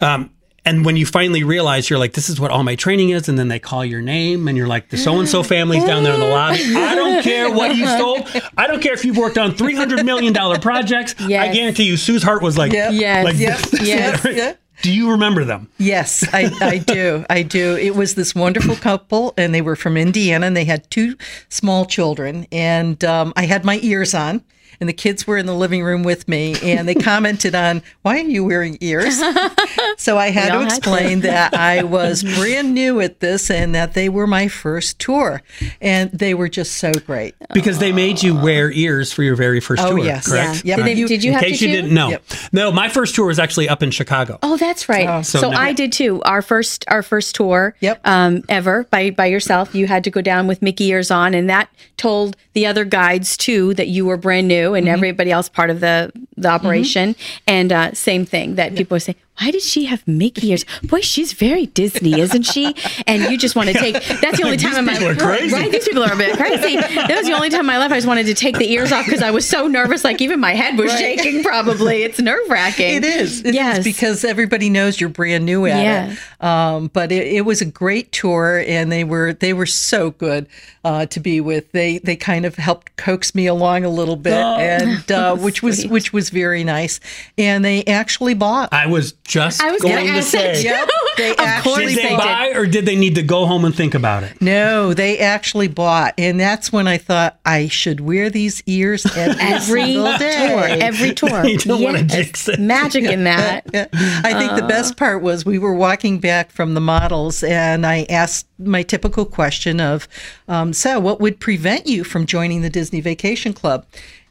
Um, and when you finally realize you're like, this is what all my training is, and then they call your name, and you're like, the so and so family's down there in the lobby. I don't care what you sold. I don't care if you've worked on three hundred million dollar projects. I guarantee you, Sue's heart was like, Yep. Yes. like Yep. this. Yes. Yeah. Do you remember them? Yes, I, I do. I do. It was this wonderful couple, and they were from Indiana, and they had two small children. And um, I had my ears on, and the kids were in the living room with me, and they commented on, Why are you wearing ears? so I had all to had to. explain that I was brand new at this and that they were my first tour. And they were just so great. Because they made you wear ears for your very first Oh, tour. yes. correct? Yeah. Did, they, You- did you In have case to you too? didn't know, Yep. no, my first tour was actually up in Chicago. Oh, that's right. So so now- I did too. Our first, our first tour, Yep. um, ever by by yourself. You had to go down with Mickey ears on, and that told the other guides too that you were brand new, and everybody else part of the the operation. And uh, same thing that people would say. Why did she have Mickey ears? Boy, she's very Disney, isn't she? And you just want to take. That's the only time in my people are right. These people are a bit crazy. That was the only time in my life I just wanted to take the ears off because I was so nervous. Like even my head was shaking. Probably it's nerve wracking. It is. It is yes. because everybody knows you're brand new at Yeah. it. Um, but it, it was a great tour, and they were they were so good uh, to be with. They they kind of helped coax me along a little bit, and uh, which was which was very nice. And they actually bought. I was just I was going going to to say, too. Yep, they Of actually course did they they did. buy or did they need to go home and think about it? No, they actually bought, and that's when I thought I should wear these ears every, every tour, every tour. You don't wanna jinx it. Magic in that. I think the best part was we were walking back from the models, and I asked my typical question of, um, "So, what would prevent you from joining the Disney Vacation Club?"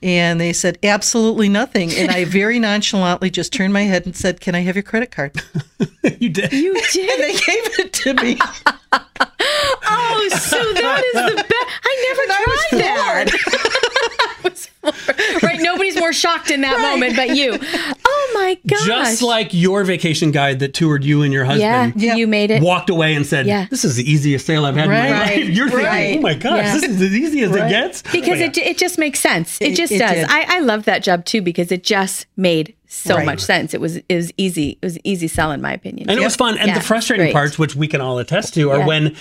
And they said, "Absolutely nothing." And I very nonchalantly just turned my head and said, "Can I have your credit card?" you did. You And did. they gave it to me. Oh, so that is the best. I never tried that. I was floored. right. Nobody's more shocked in that moment but you. Oh my gosh. Just like your vacation guide that toured you and your husband Yeah. you made it. walked away and said, Yeah. This is the easiest sale I've had in my life. You're thinking, oh my gosh, Yeah. this is as easy as it gets. because But it, it just makes sense. It, It- just it does. did. I, I love that job too because it just made so Right. much sense. It was it was easy. It was easy sell in my opinion. And it was fun. And Yeah, the frustrating great. parts, which we can all attest to, are Yeah. when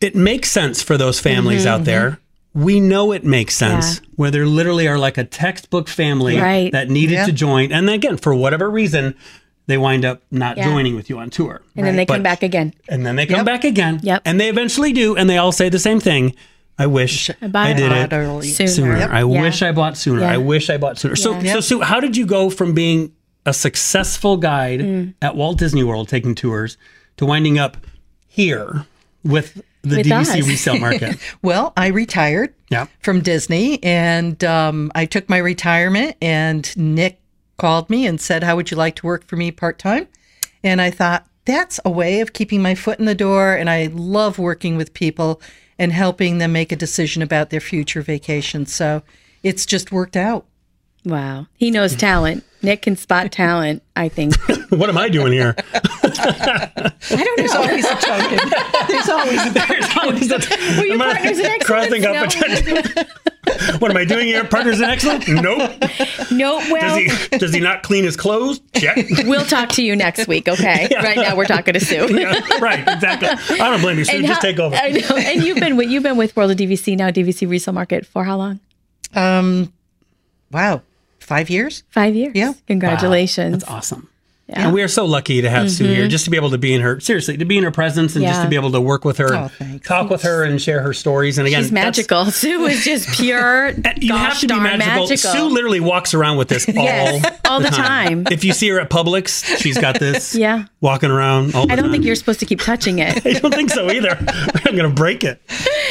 it makes sense for those families out mm-hmm. there. We know it makes sense Yeah. where they literally are like a textbook family Right. that needed Yeah. to join. And then again, for whatever reason, they wind up not Yeah. joining with you on tour. and then they But- come back again. And then they come Yep. back again. Yep. And they eventually do. And they all say the same thing. I wish I, bought did it it. Sooner. sooner. Yep. I Yeah. wish I bought sooner. Yeah. I wish I bought sooner. So, Yeah. so Sue, how did you go from being a successful guide Mm. at Walt Disney World taking tours to winding up here with the With DVC us. resale market? Well, I retired Yeah. from Disney, and um, I took my retirement. And Nick called me and said, "How would you like to work for me part time?" And I thought that's a way of keeping my foot in the door. And I love working with people and helping them make a decision about their future vacation. So it's just worked out. Wow. He knows talent. Nick can spot talent, I think. what am I doing here? I don't know. Always a token. There's always There's always a- Were you am I partners in excellence? crossing up No. a- what am I doing here? Partners in excellence? Nope. No, Does he does he not clean his clothes? Check. we'll talk to you next week, okay? Right now we're talking to Sue. Yeah, right, exactly. I don't blame you, Sue. And Just how- take over. I know. And you've been with you've been with World of DVC now, DVC resale market for how long? um, wow, five years. Five years. Yeah. Congratulations. That's awesome. And we are so lucky to have Sue here, just to be able to be in her seriously, to be in her presence, and just Mm-hmm. To be able to work with her, Oh, and thanks. talk with her, and share her stories. And again, She's magical. Sue is just pure. You gosh have to be magical. magical. Sue literally walks around with this all, Yes, all the time. If you see her at Publix, she's got this. Yeah. Walking around. All the I don't time. think you're supposed to keep touching it. I don't think so either. I'm going to break it.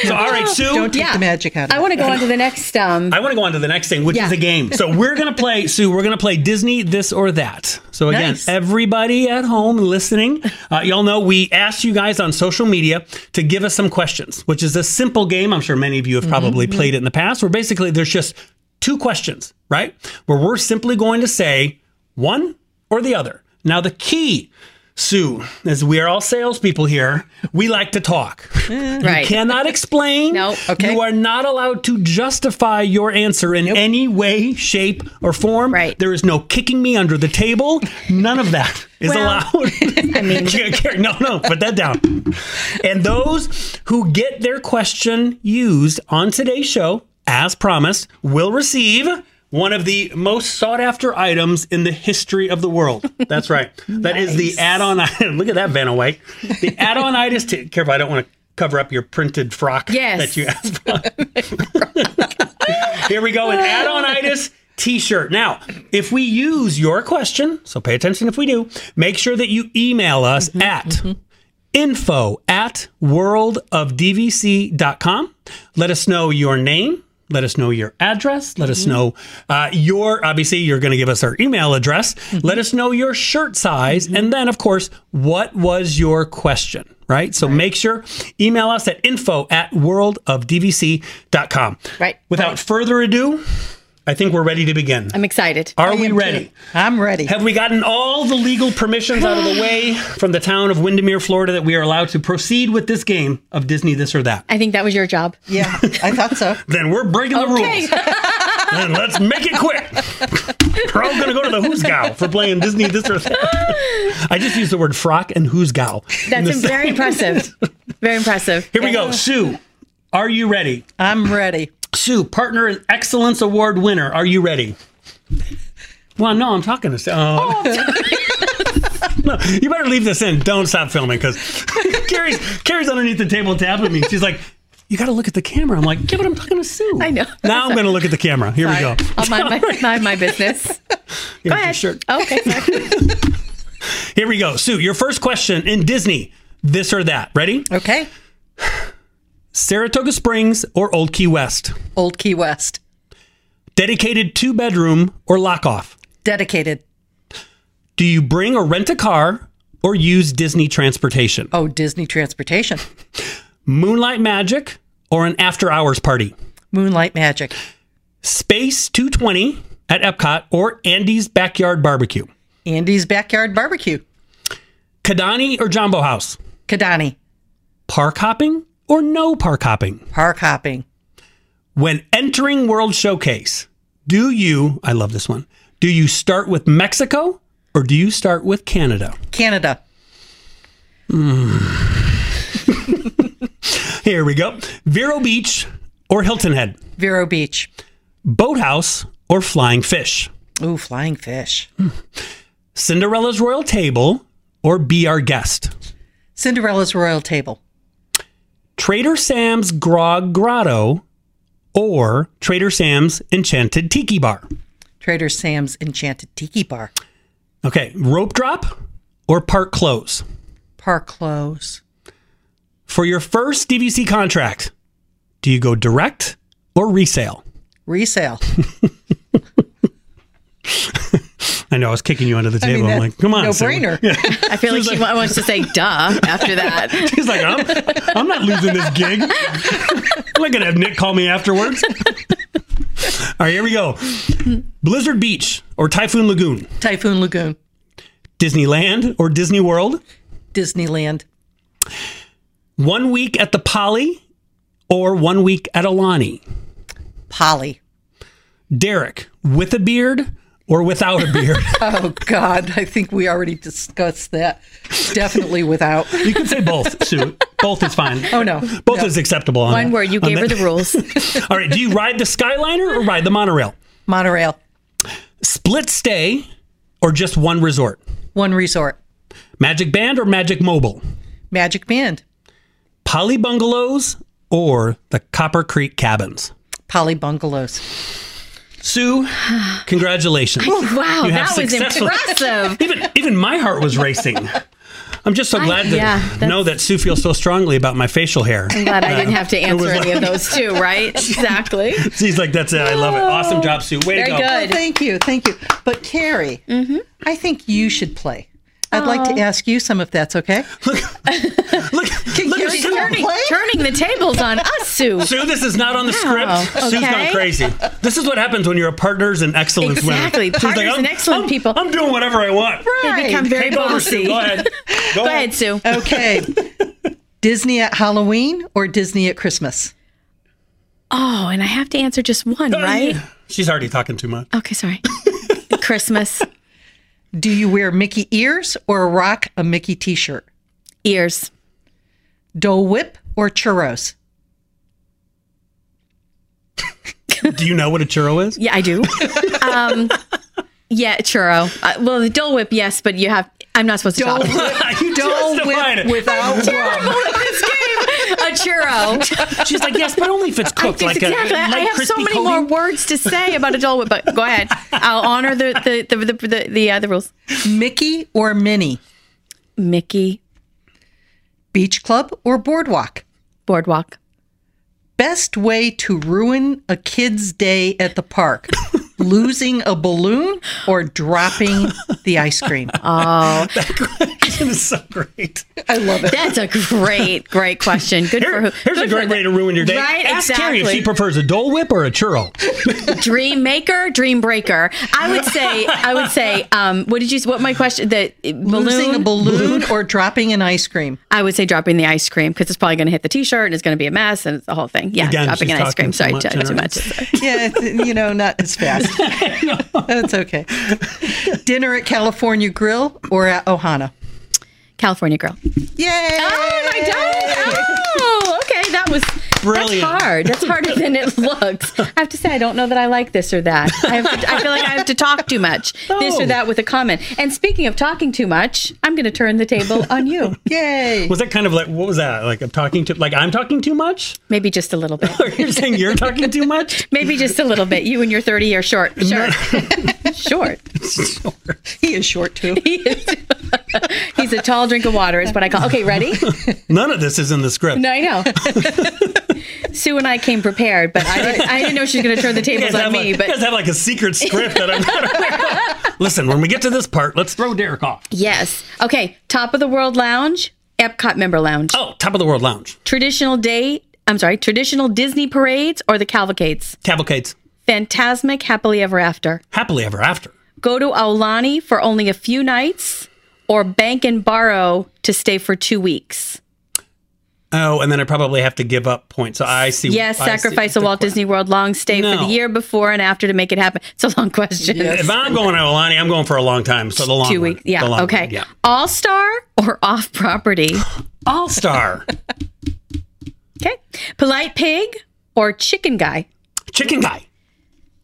So, all right, Sue. Don't take Yeah. the magic out of I want to go on to the next. Um, I want to go on to the next thing, which Yeah. is a game. So we're going to play, Sue, we're going to play Disney this or that. So again, Nice. Everybody at home listening, uh, y'all know we asked you guys on social media to give us some questions, which is a simple game. I'm sure many of you have probably played it in the past, where basically there's just two questions, right? Where we're simply going to say one or the other. Now, the key, Sue, as we are all salespeople here, we like to talk. Eh, right. You cannot explain. Nope. Okay. You are not allowed to justify your answer in any way, shape, or form. Right. There is no kicking me under the table. None of that is Well, allowed. I mean, no, no, put that down. And those who get their question used on today's show, as promised, will receive one of the most sought after items in the history of the world. That's right. That is the add on item. Look at that, Vanna White. The add on item. T- careful, I don't want to cover up your printed frock Yes. that you asked for. Here we go. An add on itis t-shirt. Now, if we use your question, so pay attention if we do, make sure that you email us mm-hmm, at mm-hmm. info at worldofdvc.com. Let us know your name. Let us know your address. Let us mm-hmm. know uh, your, obviously, you're going to give us our email address. Mm-hmm. Let us know your shirt size. Mm-hmm. And then, of course, what was your question, right? So make sure, email us at info at worldofdvc.com. Right. Without further ado, I think we're ready to begin. I'm excited. Are we ready? I'm ready. Have we gotten all the legal permissions out of the way from the town of Windermere, Florida, that we are allowed to proceed with this game of Disney this or that? I think that was your job. yeah, I thought so. Then we're breaking the rules. then let's make it quick. we're all going to go to the Who's Gal for playing Disney this or that. I just used the word frock and Who's Gal. That's very impressive. Very impressive. Here we go. Sue, are you ready? I'm ready. Sue, Partner in Excellence Award winner, are you ready? Well, no, I'm talking to Sue. Oh. oh no, you better leave this in. Don't stop filming because Carrie's, Carrie's underneath the table tapping me. She's like, you got to look at the camera. I'm like, yeah, but I'm talking to Sue. I know. Now I'm going to look at the camera. Here we go. I'll mind my, mind my business. Here's Go ahead. shirt. Okay. Here we go. Sue, your first question in Disney this or that. Ready? Okay. Saratoga Springs or Old Key West? Old Key West. Dedicated two bedroom or lock off? Dedicated. Do you bring or rent a car or use Disney transportation? Oh, Disney Transportation. Moonlight Magic or an after hours party? Moonlight Magic. Space 220 at Epcot or Andy's Backyard Barbecue? Andy's Backyard Barbecue. Kidani or Jambo House? Kidani. Park hopping or no park hopping? Park hopping. When entering World Showcase, do you, I love this one, do you start with Mexico or do you start with Canada? Canada. Here we go. Vero Beach or Hilton Head? Vero Beach. Boathouse or Flying Fish? Ooh, flying fish. Cinderella's Royal Table or Be Our Guest? Cinderella's Royal Table. Trader Sam's Grog Grotto or Trader Sam's Enchanted Tiki Bar? Trader Sam's Enchanted Tiki Bar. Okay, Rope Drop or Park Close? Park Close. For your first DVC contract, do you go direct or resale? Resale. I know I was kicking you under the I table. mean, I'm that's like, come on, no Sue." brainer. I feel like she wa- wants to say duh after that. He's like, I'm, I'm not losing this gig. I'm not gonna have Nick call me afterwards. All right, here we go. Blizzard Beach or Typhoon Lagoon, Typhoon Lagoon. Disneyland or Disney World, Disneyland. one week at the Poly or one week at Aulani, Poly. Derek with a beard or without a beard. Oh, God. I think we already discussed that. Definitely without. you can say both, Sue. Both is fine. Oh, no. Both No. is acceptable. On One word. You gave her the rules. All right, do you ride the Skyliner or ride the monorail? Monorail. Split stay or just one resort? one resort. Magic Band or Magic Mobile? Magic Band, Poly Bungalows or the Copper Creek Cabins? Poly Bungalows. Sue, congratulations. Oh, Wow, You have that was successfully- impressive. even even my heart was racing. I'm just so glad to yeah, know that Sue feels so strongly about my facial hair. I'm glad I uh, didn't have to answer was any of those two, right? Exactly. She's like, that's it. I love it. Awesome job, Sue. Way Very to go. good. Oh, thank you, thank you. But Carrie, mm-hmm. I think you should play. I'd like to ask you some if that's okay. Look, look Carrie at Sue. turn- Turning the tables on us, Sue. Sue, this is not on the script. Sue's gone crazy. This is what happens when you're a partners in excellence winner. Exactly. She's Partners in I'm- excellent I'm- people. I'm doing whatever I want. They become very Take over, Sue. bossy. Go ahead. Go, Go ahead, Sue. Okay. Disney at Halloween or Disney at Christmas? Oh, and I have to answer just one, right? She's already talking too much. Okay, sorry. Christmas Do you wear Mickey ears or rock a Mickey t shirt? ears. Dole Whip or churros? Do you know what a churro is? Yeah, I do. um, yeah, churro. Uh, well, the Dole Whip, yes, but you have. I'm not supposed to Dole talk. Whip, you Dole just defined Whip it. without rum. A churro. She's like, yes, but only if it's cooked like exactly. a I light have so many more words to say about a Whip, but go ahead. I'll honor the the the the the, the, uh, the rules. Mickey or Minnie? Mickey Beach Club or Boardwalk? Boardwalk. Best way to ruin a kid's day at the park? Losing a balloon or dropping the ice cream? It is so great. I love it. That's a great, great question. Good for who? here's a good for great the- way to ruin your day. Right, Ask Carrie if exactly. she prefers a Dole Whip or a churro. Dream maker, dream breaker. I would say, I would say, um, what did you? What my question? The Losing a balloon. balloon or dropping an ice cream? I would say dropping the ice cream because it's probably going to hit the t-shirt and it's going to be a mess and it's the whole thing. Yeah, Again, dropping she's an ice cream. Sorry, too, in too her- much. Yeah, you know, not as fast. That's okay. Dinner at California Grill or at Ohana? California Grill. Yay! Oh my god! Oh, okay, that was Brilliant. That's hard. That's harder than it looks. I have to say, I don't know that I like this or that. I, have to, I feel like I have to talk too much, this Oh. or that, with a comment. And speaking of talking too much, I'm going to turn the table on you. Yay! Was that kind of like what was that? Like I'm talking to like I'm talking too much? Maybe just a little bit. You're saying you're talking too much? Maybe just a little bit. You and your 30 year short. Short. short. He is short too. He is- He's a tall drink of water, is what I call. Okay, ready? None of this is in the script. No, I know. Sue and I came prepared, but I didn't, I didn't know she was going to turn the tables on me. but you guys have like a secret script that I'm not Listen, when we get to this part, let's throw Derek off. yes. Okay, top of the world lounge, Epcot member lounge. Oh, top of the world lounge. Traditional day, I'm sorry, traditional Disney parades or the cavalcades. Cavalcades. Fantasmic happily ever after. Happily ever after. Go to Aulani for only a few nights or bank and borrow to stay for two weeks. Oh, and then I probably have to give up points. So I see. Yes, I see sacrifice a Walt que- Disney World long stay for the year before and after to make it happen. It's a long question. If I'm going to Aulani, I'm going for a long time. So the long Two one. weeks. Yeah. Okay. one, Yeah. All star or off property? All star. Okay. Polite pig or chicken guy? Chicken guy.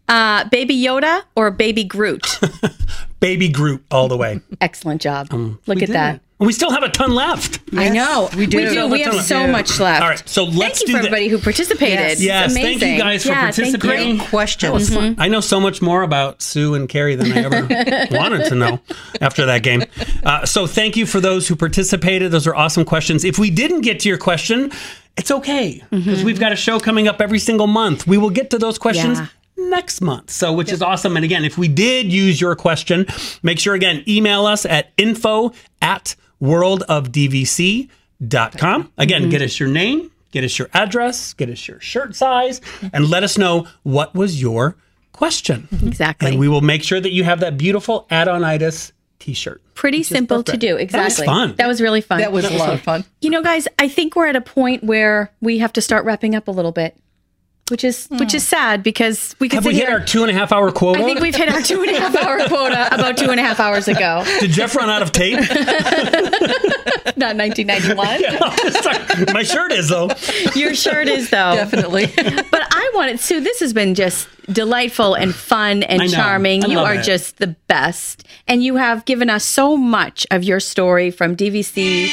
Uh, baby Yoda or baby Groot? Baby Groot all the way. Excellent job. Look Um, We at did that. It. We still have a ton left. I know. we do. We do. We Ton have so Yeah. much left. All right, so let's Thank you do for that. everybody who participated. Yes. It's Yes, thank you guys for Yeah, participating. Great question. That was fun. I know so much more about Sue and Carrie than I ever wanted to know after that game. Uh, so thank you for those who participated. Those are awesome questions. If we didn't get to your question, it's okay because we've got a show coming up every single month. We will get to those questions. Yeah. Next month. So, which is awesome. And again, if we did use your question, make sure again, email us at info at worldofdvc.com. Again, mm-hmm. get us your name, get us your address, get us your shirt size, and let us know what was your question. Exactly. And we will make sure that you have that beautiful add-on-itis t-shirt. Pretty simple to perfect. do. That was Exactly. fun. That was really fun. That was a lot of fun. You know, guys, I think we're at a point where we have to start wrapping up a little bit. which is which is hmm. sad because we could Have we hit here- our two and a half hour quota? I think we've hit our two and a half hour quota about two and a half hours ago. Did Jeff run out of tape? Not 1991. My shirt is though. Your shirt is though. Definitely. But I wanted Sue. This has been just delightful and fun and I know. charming. I you love are it. just the best, and you have given us so much of your story from DVC.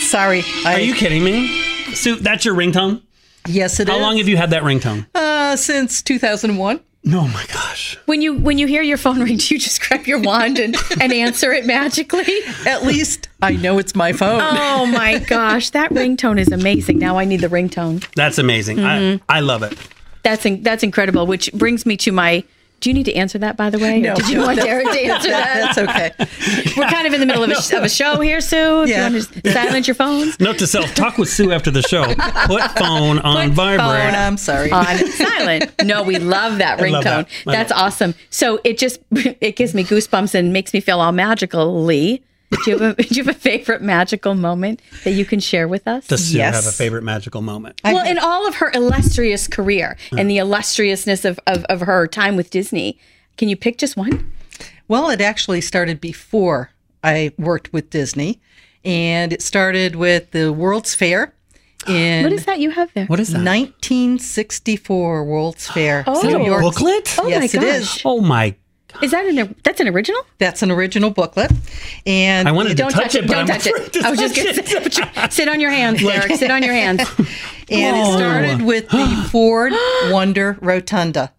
Sorry. I, Are you kidding me? Sue, that's your ringtone? Yes, it is. How long have you had that ringtone? Uh, since 2001. Oh my gosh. When you when you hear your phone ring, do you just grab your wand and, and answer it magically? At least I know it's my phone. Oh my gosh, that ringtone is amazing. Now I need the ringtone. That's amazing. Mm-hmm. I, I love it. That's in, that's incredible. Which brings me to my. Do you need to answer that, by the way? No. Did you want Derek to answer that? That's okay. We're kind of in the middle of a, of a show here, Sue. If Yeah. you want to silence your phones. Note to self: talk with Sue after the show. Put phone on Put vibrate. phone, I'm sorry. on silent. No, we love that love ringtone. that. That's love awesome. So it just it gives me goosebumps and makes me feel all magically. Do you have a, do you have a favorite magical moment that you can share with us? Does Sue Yes. have a favorite magical moment? well, in all of her illustrious career and uh. the illustriousness of, of, of her time with Disney, can you pick just one? Well, it actually started before I worked with Disney, and it started with the World's Fair in What is that you have there? What is that? 1964 World's Fair. Oh. New York. booklet? Oh yes, my it gosh. is. Oh my! Is that an that's an original? That's an original booklet, and I wanted to Don't touch, touch, it, it. but Don't I'm touch it. to I was just going it. to sit on your hands, Derek. Sit on your hands. and it started with the Ford Wonder Rotunda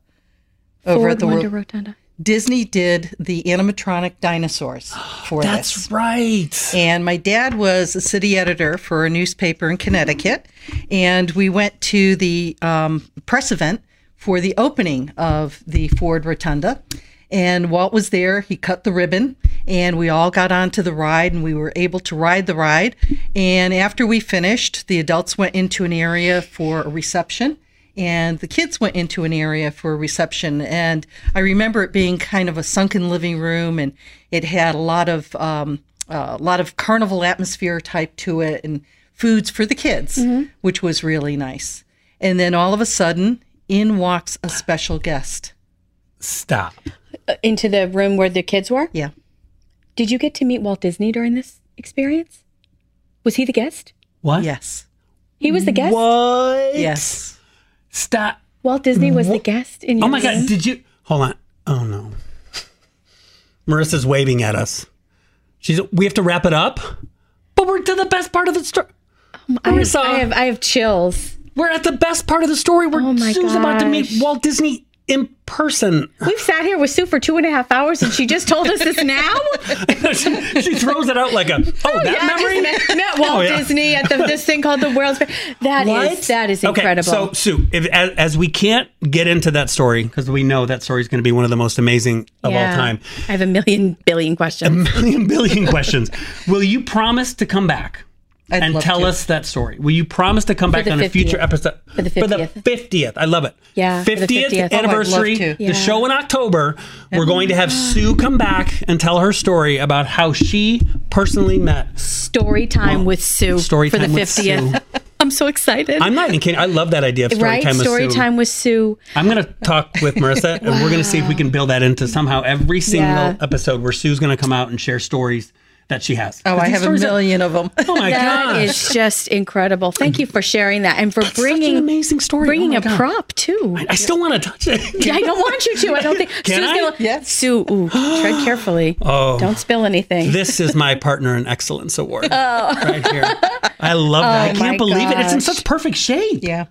over Ford at the Wonder World. Rotunda. Disney did the animatronic dinosaurs for this. That's right. And my dad was a city editor for a newspaper in Connecticut. And we went to the um, press event for the opening of the Ford Rotunda. And Walt was there. He cut the ribbon, and we all got onto the ride, and we were able to ride the ride. And after we finished, the adults went into an area for a reception and the kids went into an area for a reception and i remember it being kind of a sunken living room and it had a lot of um, a lot of carnival atmosphere type to it and foods for the kids which was really nice and then all of a sudden in walks a special guest Stop. Uh, into the room where the kids were? yeah Did you get to meet Walt Disney during this experience? Was he the guest? What? yes He was the guest? What? yes Stop. Walt Disney was the guest in your Oh my room? God! Did you? Hold on. Oh no. Marissa's waving at us. She's. We have to wrap it up, but we're to the best part of the story. Um, I have, I have I have chills. We're at the best part of the story. We're Oh my Sue's about to meet. Walt Disney in person. We've sat here with Sue for two and a half hours and she just told us this now? she, she throws it out like a oh, oh that Yeah, memory. met, met Walt Oh, yeah. Disney at the, this thing called the World's Fair. That is that is incredible. Okay, so Sue, if, as, as we can't get into that story because we know that story is going to be one of the most amazing of Yeah. all time, I have a million billion questions. A million billion questions. Will you promise to come back I'd and tell to. us that story? Will you promise to come back the on a future episode For the 50th. fiftieth? I love it. Yeah, for the 50th, 50th. Oh, I'd anniversary. The Yeah. show in October. We're going to have Sue come back and tell her story about how she personally met. Story time with Sue Story for the time with 50th. I'm so excited. I'm not even kidding. I love that idea of story right? time with Story Sue. time with Sue. I'm going to talk with Marissa and we're going to see if we can build that into somehow every single Yeah. episode where Sue's going to come out and share stories that she has. Oh, i have a stories are- million of them Oh my That gosh. is just incredible. Thank you for sharing that and for bringing Such an amazing story. Oh, bringing Oh a God. prop too. I still want to touch it. I don't want you to. I don't think Can Sue's I? gonna Yes. Sue, ooh, tread carefully. Oh. Don't spill anything. This is my partner in excellence award oh. right here. I love that. Oh, I Oh my can't believe it. It's in such perfect shape. yeah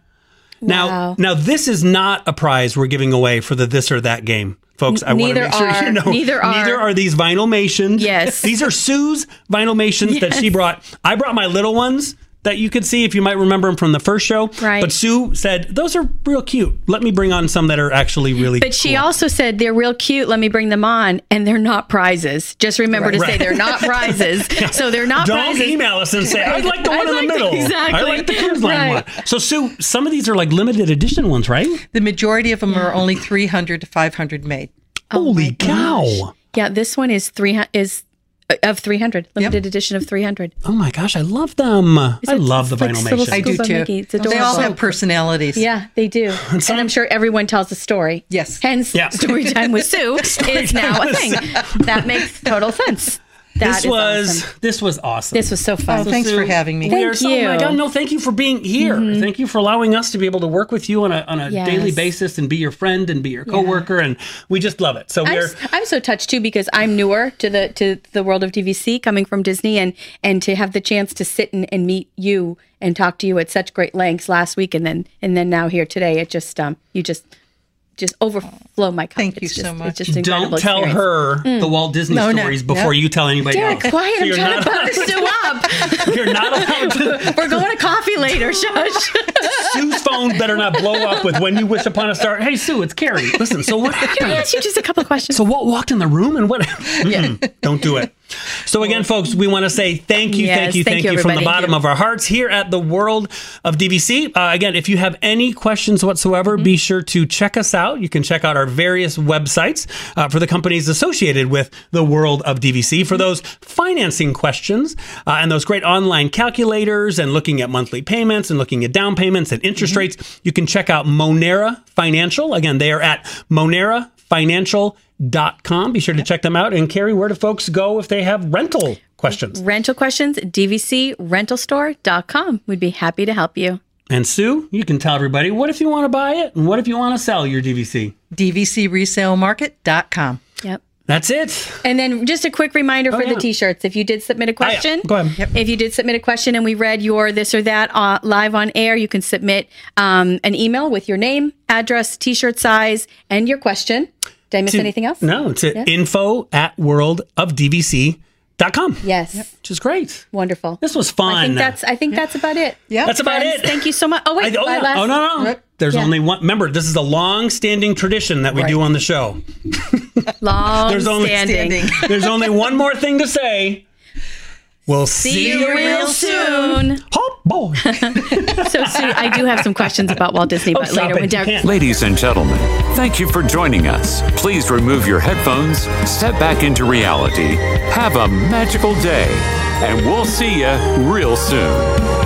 Now, Wow. now this is not a prize we're giving away for the this or that game. Folks, I want to make sure are- you know. neither are. Neither are these vinylmations. Yes. These are Sue's vinyl vinylmations that she brought. I brought my little ones that you could see if you might remember them from the first show. Right. But Sue said, those are real cute. Let me bring on some that are actually really But she cool." also said they're real cute. Let me bring them on, and they're not prizes. Just remember to say they're not prizes. So they're not Don't prizes. email us and say, I'd like the one I'd in like the the- middle. I like the cruise line Right. one. So, Sue, some of these are like limited edition ones, right? the majority of them are only 300 to 500 made Holy oh cow. Yeah, this one is three is of 300, limited edition of 300. Oh my gosh, I love them. I it- love the like vinyl little. I do too. Mickey. It's They all have personalities. Yeah, they do. And, I'm sure everyone tells a story. Yes. Hence, Yeah. story time with Sue is now a thing. That makes total sense. That this is was awesome. this was awesome. This was so fun. Oh, thanks for having me. We are Thank so, oh my you. God, no, thank you for being here. Thank you for allowing us to be able to work with you on a, on a Yes. daily basis and be your friend and be your coworker. And we just love it. So I'm, we're, I'm, so touched too because I'm newer to the to the world of DVC coming from Disney and and to have the chance to sit and, and meet you and talk to you at such great lengths last week and then and then now here today it just um you just just overflow my cup. Thank you It's so much. It's just an don't tell experience. her the mm. Walt Disney No, no, stories before yeah. you tell anybody Derek, else. quiet! So I'm you're trying to butter Sue up. you're not allowed to. We're going to coffee later. Shush. Sue's phone better not blow up with when you wish upon a star. Hey, Sue, it's Carrie. Listen, so what Can I happened? ask you just a couple of questions? So what walked in the room and what? Mm-mm, don't do it. So again, folks, we want to say thank you, Yes, thank you, thank thank you, you from the bottom of our hearts here at the World of DVC. Uh, again, if you have any questions whatsoever, Mm-hmm. be sure to check us out. You can check out our various websites uh, for the companies associated with the World of DVC for those financing questions uh, and those great online calculators and looking at monthly payments and looking at down payments and interest Mm-hmm. rates. You can check out Monera Financial. Again, they are at Monera Financial.com. Be sure to check them out. And Carrie, where do folks go if they have rental questions? Rental questions, dvcrentalstore.com. We'd be happy to help you. And Sue, you can tell everybody what if you want to buy it and what if you want to sell your DVC. DVCresalemarket.com. Yep. That's it. And then just a quick reminder for Oh, yeah. the t-shirts. If you did submit a question, Go ahead. Yep. if you did submit a question and we read your this or that uh, live on air, you can submit um, an email with your name, address, t-shirt size, and your question. Did I miss anything else? No, it's at info at worldofdvc.com, Yes. which is great. Wonderful. This was fun. I think that's I think that's about it. Yeah. That's about Friends, it. Thank you so much. Oh wait, I- oh, my yeah. last- oh, no, no. There's Yeah. only one. Remember, this is a long-standing tradition that we do on the show. long There's only standing. Standing. There's only one more thing to say. We'll see, See you real soon. Oh boy. So Sue, I do have some questions about Walt Disney, oh, but Oh, later when Derek. Ladies and gentlemen, thank you for joining us. Please remove your headphones, step back into reality, have a magical day, and we'll see you real soon.